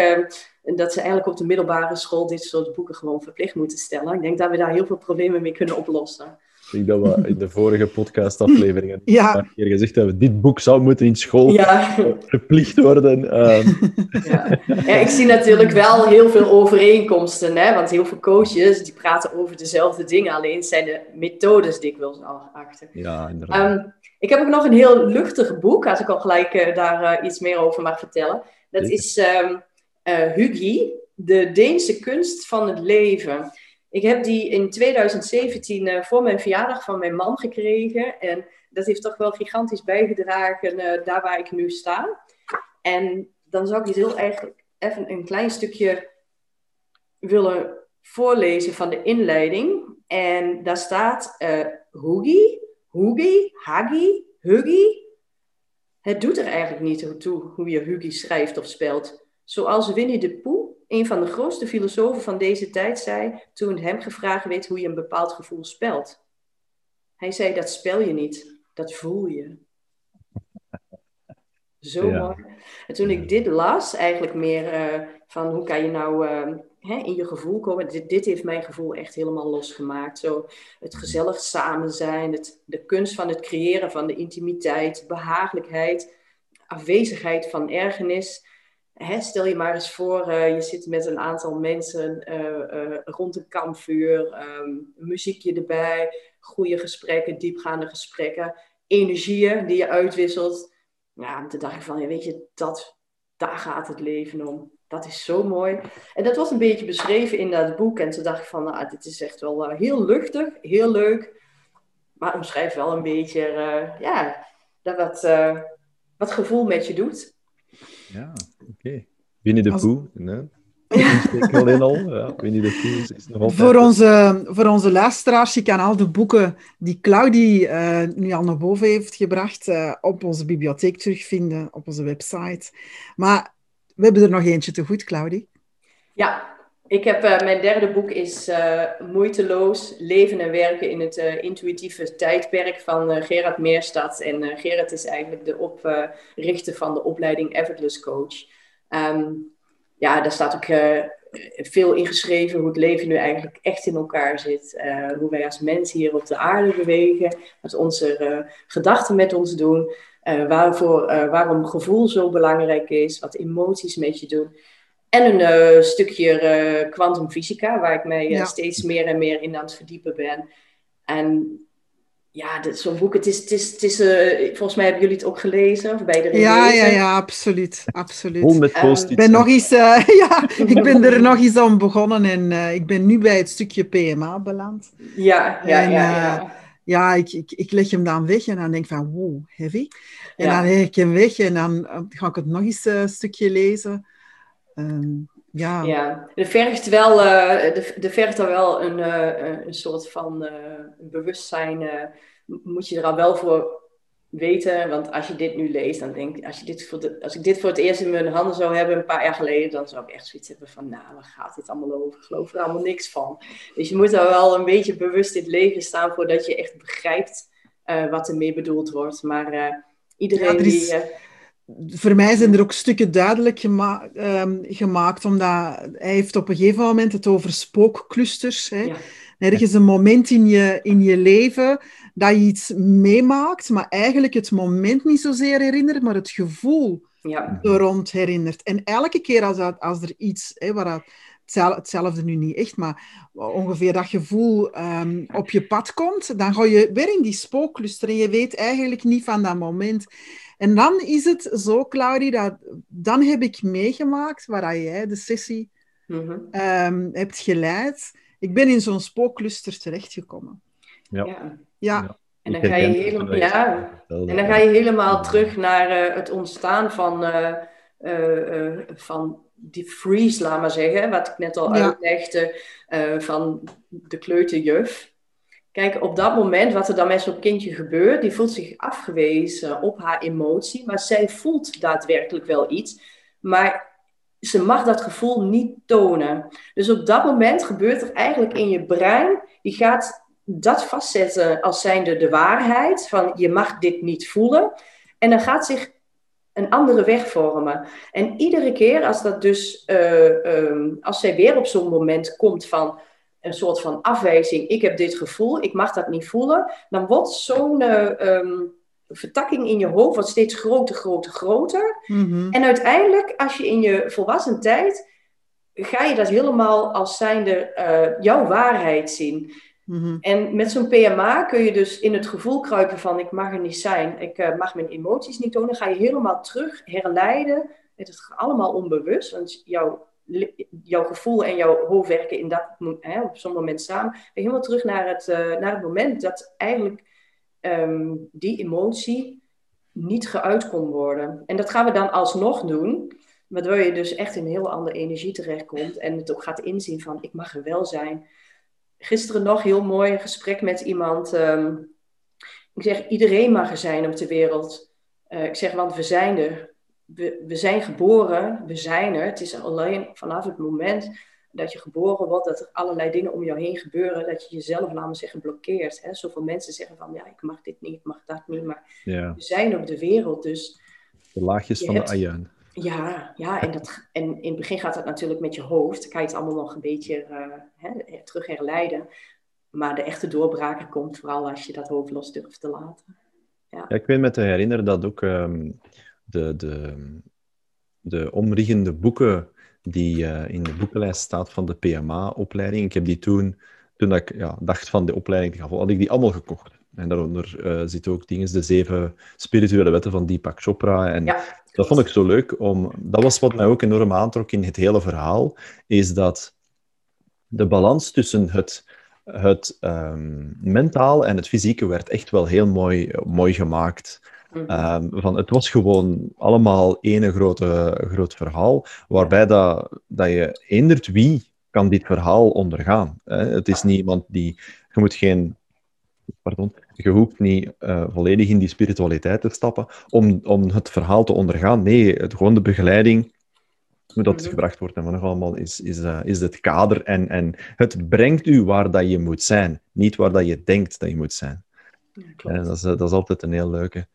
dat ze eigenlijk op de middelbare school dit soort boeken gewoon verplicht moeten stellen. Ik denk dat we daar heel veel problemen mee kunnen oplossen. Ik denk dat we in de vorige podcastafleveringen (laughs) ja. een keer gezegd hebben, dit boek zou moeten in school ja. verplicht worden. Ehm. (laughs) Ja. ja. ik zie natuurlijk wel heel veel overeenkomsten, hè? want heel veel coaches die praten over dezelfde dingen, alleen zijn de methodes dikwijls al achter. Ja, inderdaad. Um, ik heb ook nog een heel luchtig boek, als ik al gelijk uh, daar uh, iets meer over mag vertellen. Dat is um, uh, Hugi, de Deense kunst van het leven. Ik heb die in 2017 uh, eh, voor mijn verjaardag van mijn man gekregen. En dat heeft toch wel gigantisch bijgedragen uh, daar waar ik nu sta. En dan zou ik dit heel eigenlijk even een klein stukje willen voorlezen van de inleiding. En daar staat: uh, Hoogie, Hoogie, Haggy, Huggy. Het doet er eigenlijk niet toe hoe je Huggy schrijft of spelt. Zoals Winnie de Pooh, een van de grootste filosofen van deze tijd, zei toen hem gevraagd werd hoe je een bepaald gevoel spelt. Hij zei, dat spel je niet, dat voel je. (laughs) Zo mooi. En toen ik dit las, eigenlijk meer uh, van hoe kan je nou uh, hè, in je gevoel komen. Dit, dit, heeft mijn gevoel echt helemaal losgemaakt. Zo het gezellig samen zijn, het, de kunst van het creëren van de intimiteit, behagelijkheid, afwezigheid van ergernis. Hè, stel je maar eens voor, uh, je zit met een aantal mensen rond een kampvuur, um, muziekje erbij, goede gesprekken, diepgaande gesprekken, energieën die je uitwisselt ja, toen dacht ik van, ja, weet je, dat, daar gaat het leven om. Dat is zo mooi. En dat was een beetje beschreven in dat boek. En toen dacht ik van, nou, dit is echt wel heel luchtig, heel leuk. Maar omschrijft wel een beetje, ja, dat wat, wat gevoel met je doet. Ja. Okay. Winnie de Pooh, nee? Ik alleen al. Ja, Winnie de Pooh is, is nog voor, onze, voor onze luisteraars, je kan al de boeken die Claudie uh, nu al naar boven heeft gebracht, uh, op onze bibliotheek terugvinden, op onze website. Maar we hebben er nog eentje te goed, Claudie. Ja, ik heb, uh, mijn derde boek is Moeiteloos, leven en werken in het intuïtieve tijdperk van Gerard Meerstad. En Gerard is eigenlijk de oprichter van de opleiding Effortless Coach. Um, ja, daar staat ook uh, veel ingeschreven hoe het leven nu eigenlijk echt in elkaar zit. Uh, hoe wij als mens hier op de aarde bewegen, wat onze uh, gedachten met ons doen. waarvoor, waarom gevoel zo belangrijk is, wat emoties met je doen. En een stukje kwantumfysica, waar ik mij steeds meer en meer in aan het verdiepen ben. En ja, zo'n boek, het is, het is, het is uh, volgens mij hebben jullie het ook gelezen, of bij de Ja, ja, ja, absoluut, absoluut. Vol met ehm, Ik ben nog eens, uh, (laughs) ja, ik ben er (laughs) nog eens aan begonnen en uh, ik ben nu bij het stukje PMA beland. Ja, ja, en, ja. ja. ja ik, ik, ik leg hem dan weg en dan denk ik van, wow, heavy. En ja. dan leg ik hem weg en dan ga ik het nog eens een stukje lezen. Um, ja. ja, er vergt wel, uh, er, vergt er wel een, uh, een soort van uh, bewustzijn. moet je er al wel voor weten. Want als je dit nu leest, dan denk ik, als, je dit voor de, als ik dit voor het eerst in mijn handen zou hebben, een paar jaar geleden, dan zou ik echt zoiets hebben van, nou, waar gaat dit allemaal over? Ik geloof er allemaal niks van. Dus je moet er wel een beetje bewust in het leven staan voordat je echt begrijpt wat er mee bedoeld wordt. Maar iedereen ja, die voor mij zijn er ook stukken duidelijk gema um, gemaakt, omdat hij heeft op een gegeven moment het over spookclusters. Hè. Ja. Er is een moment in je, in je leven dat je iets meemaakt, maar eigenlijk het moment niet zozeer herinnert, maar het gevoel ja. er rond herinnert. En elke keer als, dat, als er iets, hè, waar hetzelfde nu niet echt, maar ongeveer dat gevoel um, op je pad komt, dan ga je weer in die spookcluster en je weet eigenlijk niet van dat moment. En dan is het zo, Claudie, dat dan heb ik meegemaakt waar jij de sessie mm hebt geleid. Ik ben in zo'n spookcluster terechtgekomen. Ja. ja. ja. En dan, ga je helemaal, ja. en dan ga je helemaal terug naar uh, het ontstaan van, uh, uh, van die freeze, laat maar zeggen, wat ik net al ja. uitlegde, van de kleuterjuf. Kijk, op dat moment, wat er dan met zo'n kindje gebeurt, die voelt zich afgewezen op haar emotie, maar zij voelt daadwerkelijk wel iets, maar ze mag dat gevoel niet tonen. Dus op dat moment gebeurt er eigenlijk in je brein, die gaat dat vastzetten als zijnde de waarheid, van je mag dit niet voelen, en dan gaat zich een andere weg vormen. En iedere keer als dat dus, uh, um, als zij weer op zo'n moment komt van, een soort van afwijzing, ik heb dit gevoel, ik mag dat niet voelen, dan wordt zo'n uh, vertakking in je hoofd wordt steeds groter, groter, groter. Mhm. En uiteindelijk, als je in je volwassen tijd, ga je dat helemaal als zijnde uh, jouw waarheid zien. Mhm. En met zo'n PMA kun je dus in het gevoel kruipen van ik mag er niet zijn, ik uh, mag mijn emoties niet tonen, ga je helemaal terug herleiden. Het is allemaal onbewust, want jouw jouw gevoel en jouw hoofd werken in dat, hè, op zo'n moment samen. Helemaal terug naar het, uh, naar het moment dat eigenlijk um, die emotie niet geuit kon worden. En dat gaan we dan alsnog doen, waardoor je dus echt in een heel andere energie terechtkomt en het ook gaat inzien van ik mag er wel zijn. gisteren nog heel mooi een gesprek met iemand. Ehm, ik zeg, iedereen mag er zijn op de wereld. Uh, ik zeg, want we zijn er. We, we zijn geboren, we zijn er. Het is alleen vanaf het moment dat je geboren wordt, dat er allerlei dingen om jou heen gebeuren, dat je jezelf, laten we zeggen, blokkeert. Hè? Zoveel mensen zeggen van, ja, ik mag dit niet, ik mag dat niet, maar we zijn op de wereld, dus... De laagjes van de ajuin. Ja, ja en, dat, en in het begin gaat het natuurlijk met je hoofd, dan kan je het allemaal nog een beetje uh, hè, terug herleiden, maar de echte doorbraker komt vooral als je dat hoofd los durft te laten. Ja. ja ik weet me te herinneren dat ook um, de, de, de omriggende boeken die uh, in de boekenlijst staat van de PMA-opleiding. Ik heb die toen, toen ik ja, dacht van de opleiding te gaan volgen, had ik die allemaal gekocht. En daaronder uh, zitten ook dingen, de zeven spirituele wetten van Deepak Chopra. En ja, dat vond ik zo leuk. Om, dat was wat mij ook enorm aantrok in het hele verhaal, is dat de balans tussen het, het um, mentaal en het fysieke werd echt wel heel mooi, mooi gemaakt. Mhm. Ehm, van, het was gewoon allemaal één grote, groot verhaal, waarbij dat, dat je eendert wie kan dit verhaal ondergaan. Hè? Het is niet iemand die... Je moet geen... Pardon. Je hoeft niet uh, volledig in die spiritualiteit te stappen om, om het verhaal te ondergaan. Nee, het, gewoon de begeleiding hoe dat mhm. gebracht wordt en wat allemaal is, is, uh, is het kader en, en het brengt u waar dat je moet zijn, niet waar dat je denkt dat je moet zijn. Ja, dat, is, dat is altijd een heel leuke.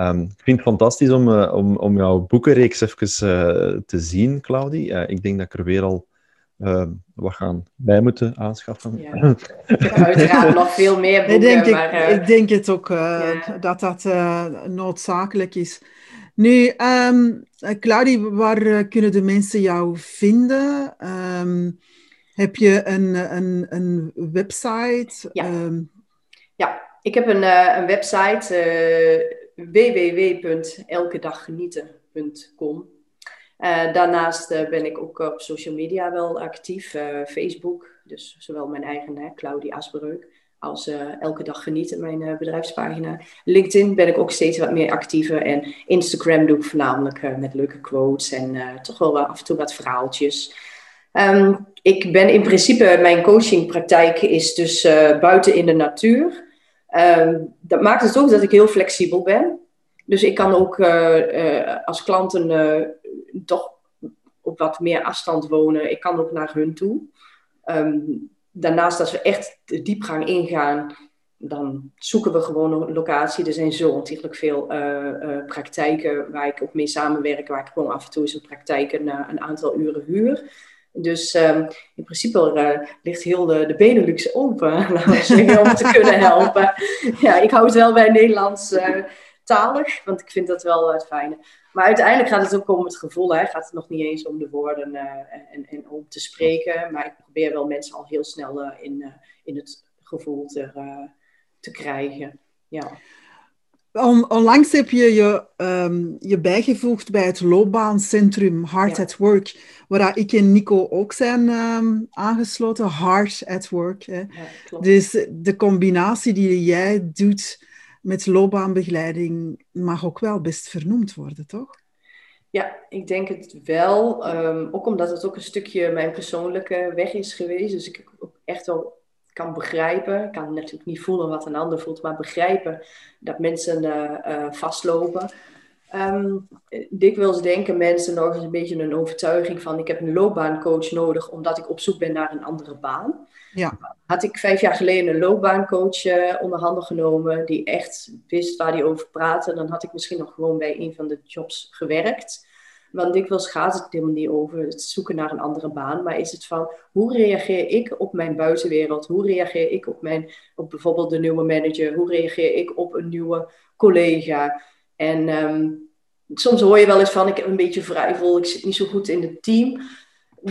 Um, ik vind het fantastisch om, uh, om, om jouw boekenreeks even uh, te zien, Claudie. Uh, ik denk dat ik er weer al wat gaan bij moeten aanschaffen. Ja. (laughs) uiteraard nog veel meer boeken. Ik denk, maar, ik, denk het ook ja. dat dat noodzakelijk is. Nu, um, Claudie, waar kunnen de mensen jou vinden? Um, heb je een, een, een website? Ja. ja, ik heb een, een website www.elkedaggenieten.com. Uh, daarnaast uh, ben ik ook op social media wel actief. Uh, Facebook, dus zowel mijn eigen, hè, Claudie Asbreuk, als Elke Dag Genieten, mijn bedrijfspagina. LinkedIn ben ik ook steeds wat meer actiever. En Instagram doe ik voornamelijk met leuke quotes en toch wel af en toe wat verhaaltjes. Um, ik ben in principe, mijn coachingpraktijk is dus buiten in de natuur. Um, dat maakt het ook dat ik heel flexibel ben. Dus ik kan ook uh, uh, als klanten uh, toch op wat meer afstand wonen. Ik kan ook naar hun toe. Um, daarnaast, als we echt de diepgang ingaan, dan zoeken we gewoon een locatie. Er zijn zo ontzettend veel praktijken waar ik ook mee samenwerk, waar ik gewoon af en toe eens een praktijk een aantal uren huur. Dus um, in principe uh, ligt heel de, de Benelux open (laughs) om te kunnen helpen. (laughs) ja, ik hou het wel bij Nederlands uh, talig, want ik vind dat wel het fijne. Maar uiteindelijk gaat het ook om het gevoel. Hè. Gaat het nog niet eens om de woorden uh, en, en om te spreken. Maar ik probeer wel mensen al heel snel in, in het gevoel te, te krijgen. Ja. On, onlangs heb je je, um, je bijgevoegd bij het loopbaancentrum Heart at Work, waar ik en Nico ook zijn um, aangesloten. Heart at Work. Hè. Ja, dus de combinatie die jij doet met loopbaanbegeleiding mag ook wel best vernoemd worden, toch? Ja, ik denk het wel. Um, ook omdat het ook een stukje mijn persoonlijke weg is geweest. Dus ik heb ook echt wel kan begrijpen. Ik kan natuurlijk niet voelen wat een ander voelt, maar begrijpen dat mensen uh, uh, vastlopen. Um, dikwijls denken mensen nog eens een beetje een overtuiging van ik heb een loopbaancoach nodig omdat ik op zoek ben naar een andere baan. Ja. Had ik vijf jaar geleden een loopbaancoach uh, onder handen genomen die echt wist waar hij over praatte, dan had ik misschien nog gewoon bij een van de jobs gewerkt. Want dikwijls gaat het helemaal niet over het zoeken naar een andere baan, maar is het van hoe reageer ik op mijn buitenwereld? Hoe reageer ik op, mijn, op bijvoorbeeld de nieuwe manager? Hoe reageer ik op een nieuwe collega? En um, soms hoor je wel eens van ik heb een beetje vrijvol, ik zit niet zo goed in het team.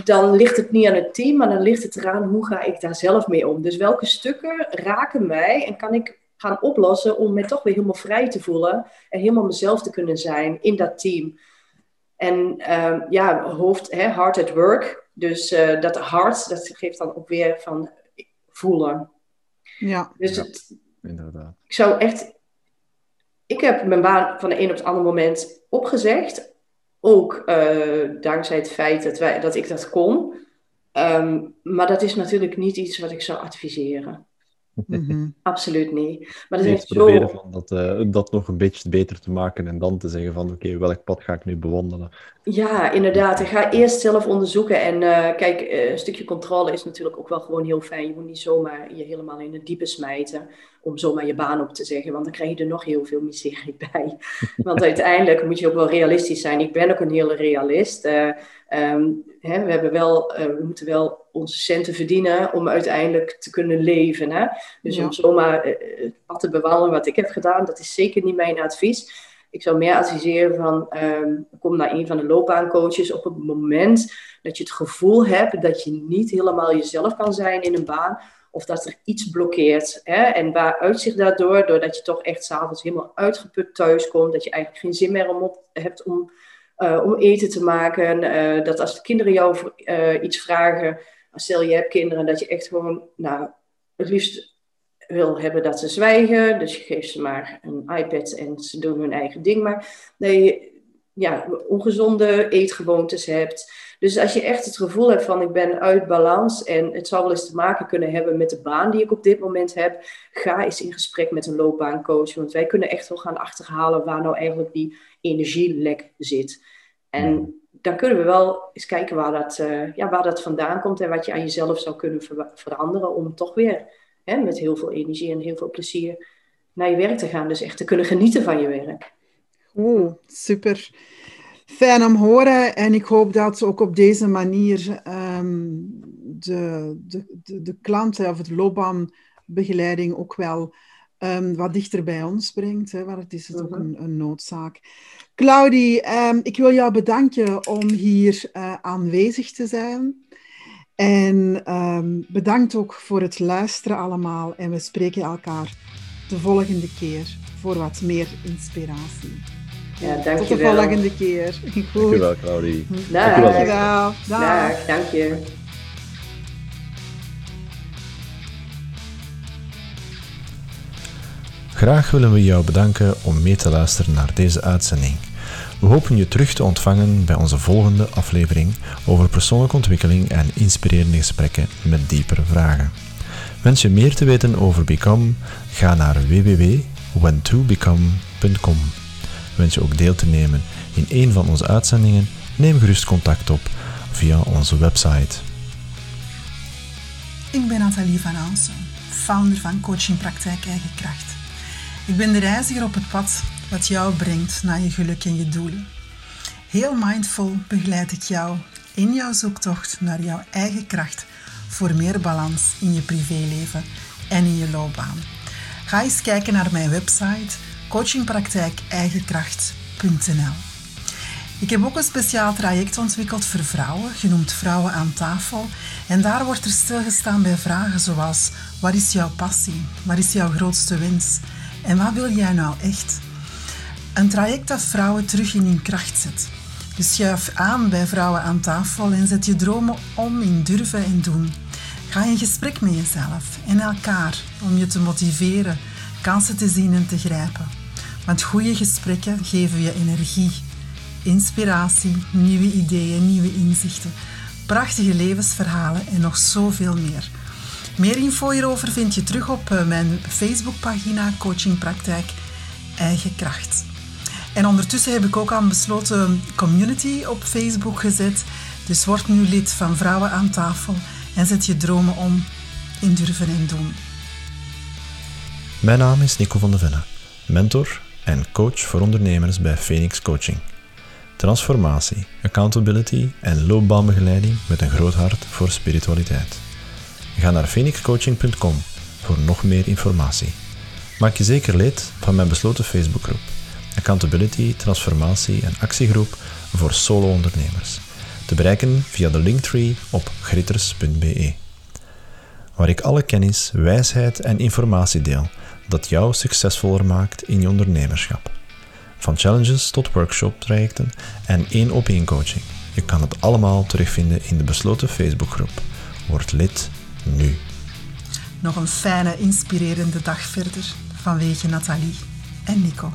Dan ligt het niet aan het team, maar dan ligt het eraan hoe ga ik daar zelf mee om. Dus welke stukken raken mij en kan ik gaan oplossen om me toch weer helemaal vrij te voelen en helemaal mezelf te kunnen zijn in dat team. En uh, ja, hoofd, hè, hard at work. Dus uh, dat hart, dat geeft dan ook weer van voelen. Ja, dus ja, het, inderdaad. Ik zou echt... Ik heb mijn baan van de een op het andere moment opgezegd. Ook uh, dankzij het feit dat, wij, dat ik dat kon. Ehm, maar dat is natuurlijk niet iets wat ik zou adviseren. Mhm. (laughs) Absoluut niet. Maar Eerst is echt proberen zo... van dat, eh, dat nog een beetje beter te maken en dan te zeggen van oké, welk pad ga ik nu bewandelen? Ja, inderdaad. Ga eerst zelf onderzoeken. En eh, kijk, eh, een stukje controle is natuurlijk ook wel gewoon heel fijn. Je moet niet zomaar je helemaal in het diepe smijten om zomaar je baan op te zeggen. Want dan krijg je er nog heel veel miserie (laughs) bij. Want uiteindelijk moet je ook wel realistisch zijn. Ik ben ook een hele realist. Eh, ehm, hè, we, hebben wel, eh, we moeten wel onze centen verdienen om uiteindelijk te kunnen leven. Hè? Dus Ja. om zomaar het pad te bewandelen wat ik heb gedaan, dat is zeker niet mijn advies. Ik zou meer adviseren van, ehm, kom naar een van de loopbaancoaches op het moment dat je het gevoel hebt dat je niet helemaal jezelf kan zijn in een baan, of dat er iets blokkeert. Hè? En waar uitzicht daardoor? Doordat je toch echt s'avonds helemaal uitgeput thuis komt, dat je eigenlijk geen zin meer om op, hebt om, eh, om eten te maken. eh, dat als de kinderen jou eh, iets vragen, stel je hebt kinderen, dat je echt gewoon nou, het liefst wil hebben dat ze zwijgen. Dus je geeft ze maar een iPad en ze doen hun eigen ding maar. Nee, je ja, ongezonde eetgewoontes hebt. Dus als je echt het gevoel hebt van ik ben uit balans en het zou wel eens te maken kunnen hebben met de baan die ik op dit moment heb, ga eens in gesprek met een loopbaancoach. Want wij kunnen echt wel gaan achterhalen waar nou eigenlijk die energielek zit. En dan kunnen we wel eens kijken waar dat, eh, ja, waar dat vandaan komt en wat je aan jezelf zou kunnen ver- veranderen om toch weer hè, met heel veel energie en heel veel plezier naar je werk te gaan. Dus echt te kunnen genieten van je werk. Oh, super. Fijn om horen. En ik hoop dat ook op deze manier ehm, de, de, de, de klanten of het loopbaanbegeleiding ook wel ehm, wat dichter bij ons brengt. Hè, want het is het ook Mhm. een, een noodzaak. Claudie, ehm, ik wil jou bedanken om hier eh, aanwezig te zijn. En bedankt ook voor het luisteren allemaal. En we spreken elkaar de volgende keer voor wat meer inspiratie. Ja, Tot de dankjewel. volgende keer. Goed. Dankjewel, Claudie. Dag. Dankjewel. Dankjewel. Dag. Dag, dank je. Graag willen we jou bedanken om mee te luisteren naar deze uitzending. We hopen je terug te ontvangen bij onze volgende aflevering over persoonlijke ontwikkeling en inspirerende gesprekken met diepere vragen. Wens je meer te weten over Become? Ga naar www.whentobecome.com. Wens je ook deel te nemen in een van onze uitzendingen? Neem gerust contact op via onze website. Ik ben Nathalie van Aansen, founder van Coachingpraktijk Eigen Kracht. Ik ben de reiziger op het pad wat jou brengt naar je geluk en je doelen. Heel mindful begeleid ik jou in jouw zoektocht naar jouw eigen kracht voor meer balans in je privéleven en in je loopbaan. Ga eens kijken naar mijn website coachingpraktijkeigenkracht.nl. Ik heb ook een speciaal traject ontwikkeld voor vrouwen, genoemd Vrouwen aan tafel. En daar wordt er stilgestaan bij vragen zoals: wat is jouw passie? Wat is jouw grootste wens? En wat wil jij nou echt? Een traject dat vrouwen terug in hun kracht zet. Dus schuif aan bij Vrouwen aan tafel en zet je dromen om in durven en doen. Ga in gesprek met jezelf en elkaar om je te motiveren, kansen te zien en te grijpen. Want goede gesprekken geven je energie, inspiratie, nieuwe ideeën, nieuwe inzichten, prachtige levensverhalen en nog zoveel meer. Meer info hierover vind je terug op eh, mijn Facebookpagina Coaching Praktijk Eigen Kracht. En ondertussen heb ik ook aan besloten community op Facebook gezet. Dus word nu lid van Vrouwen aan tafel en zet je dromen om in durven en doen. Mijn naam is Nico van de Venne, mentor en coach voor ondernemers bij Phoenix Coaching. Transformatie, accountability en loopbaanbegeleiding met een groot hart voor spiritualiteit. Ga naar phoenixcoaching.com voor nog meer informatie. Maak je zeker lid van mijn besloten Facebookgroep Accountability, Transformatie en Actiegroep voor solo-ondernemers. Te bereiken via de linktree op gritters.be waar ik alle kennis, wijsheid en informatie deel dat jou succesvoller maakt in je ondernemerschap. Van challenges tot workshop-trajecten en één op één coaching. Je kan het allemaal terugvinden in de besloten Facebookgroep. Word lid nu. Nog een fijne, inspirerende dag verder vanwege Nathalie en Nico.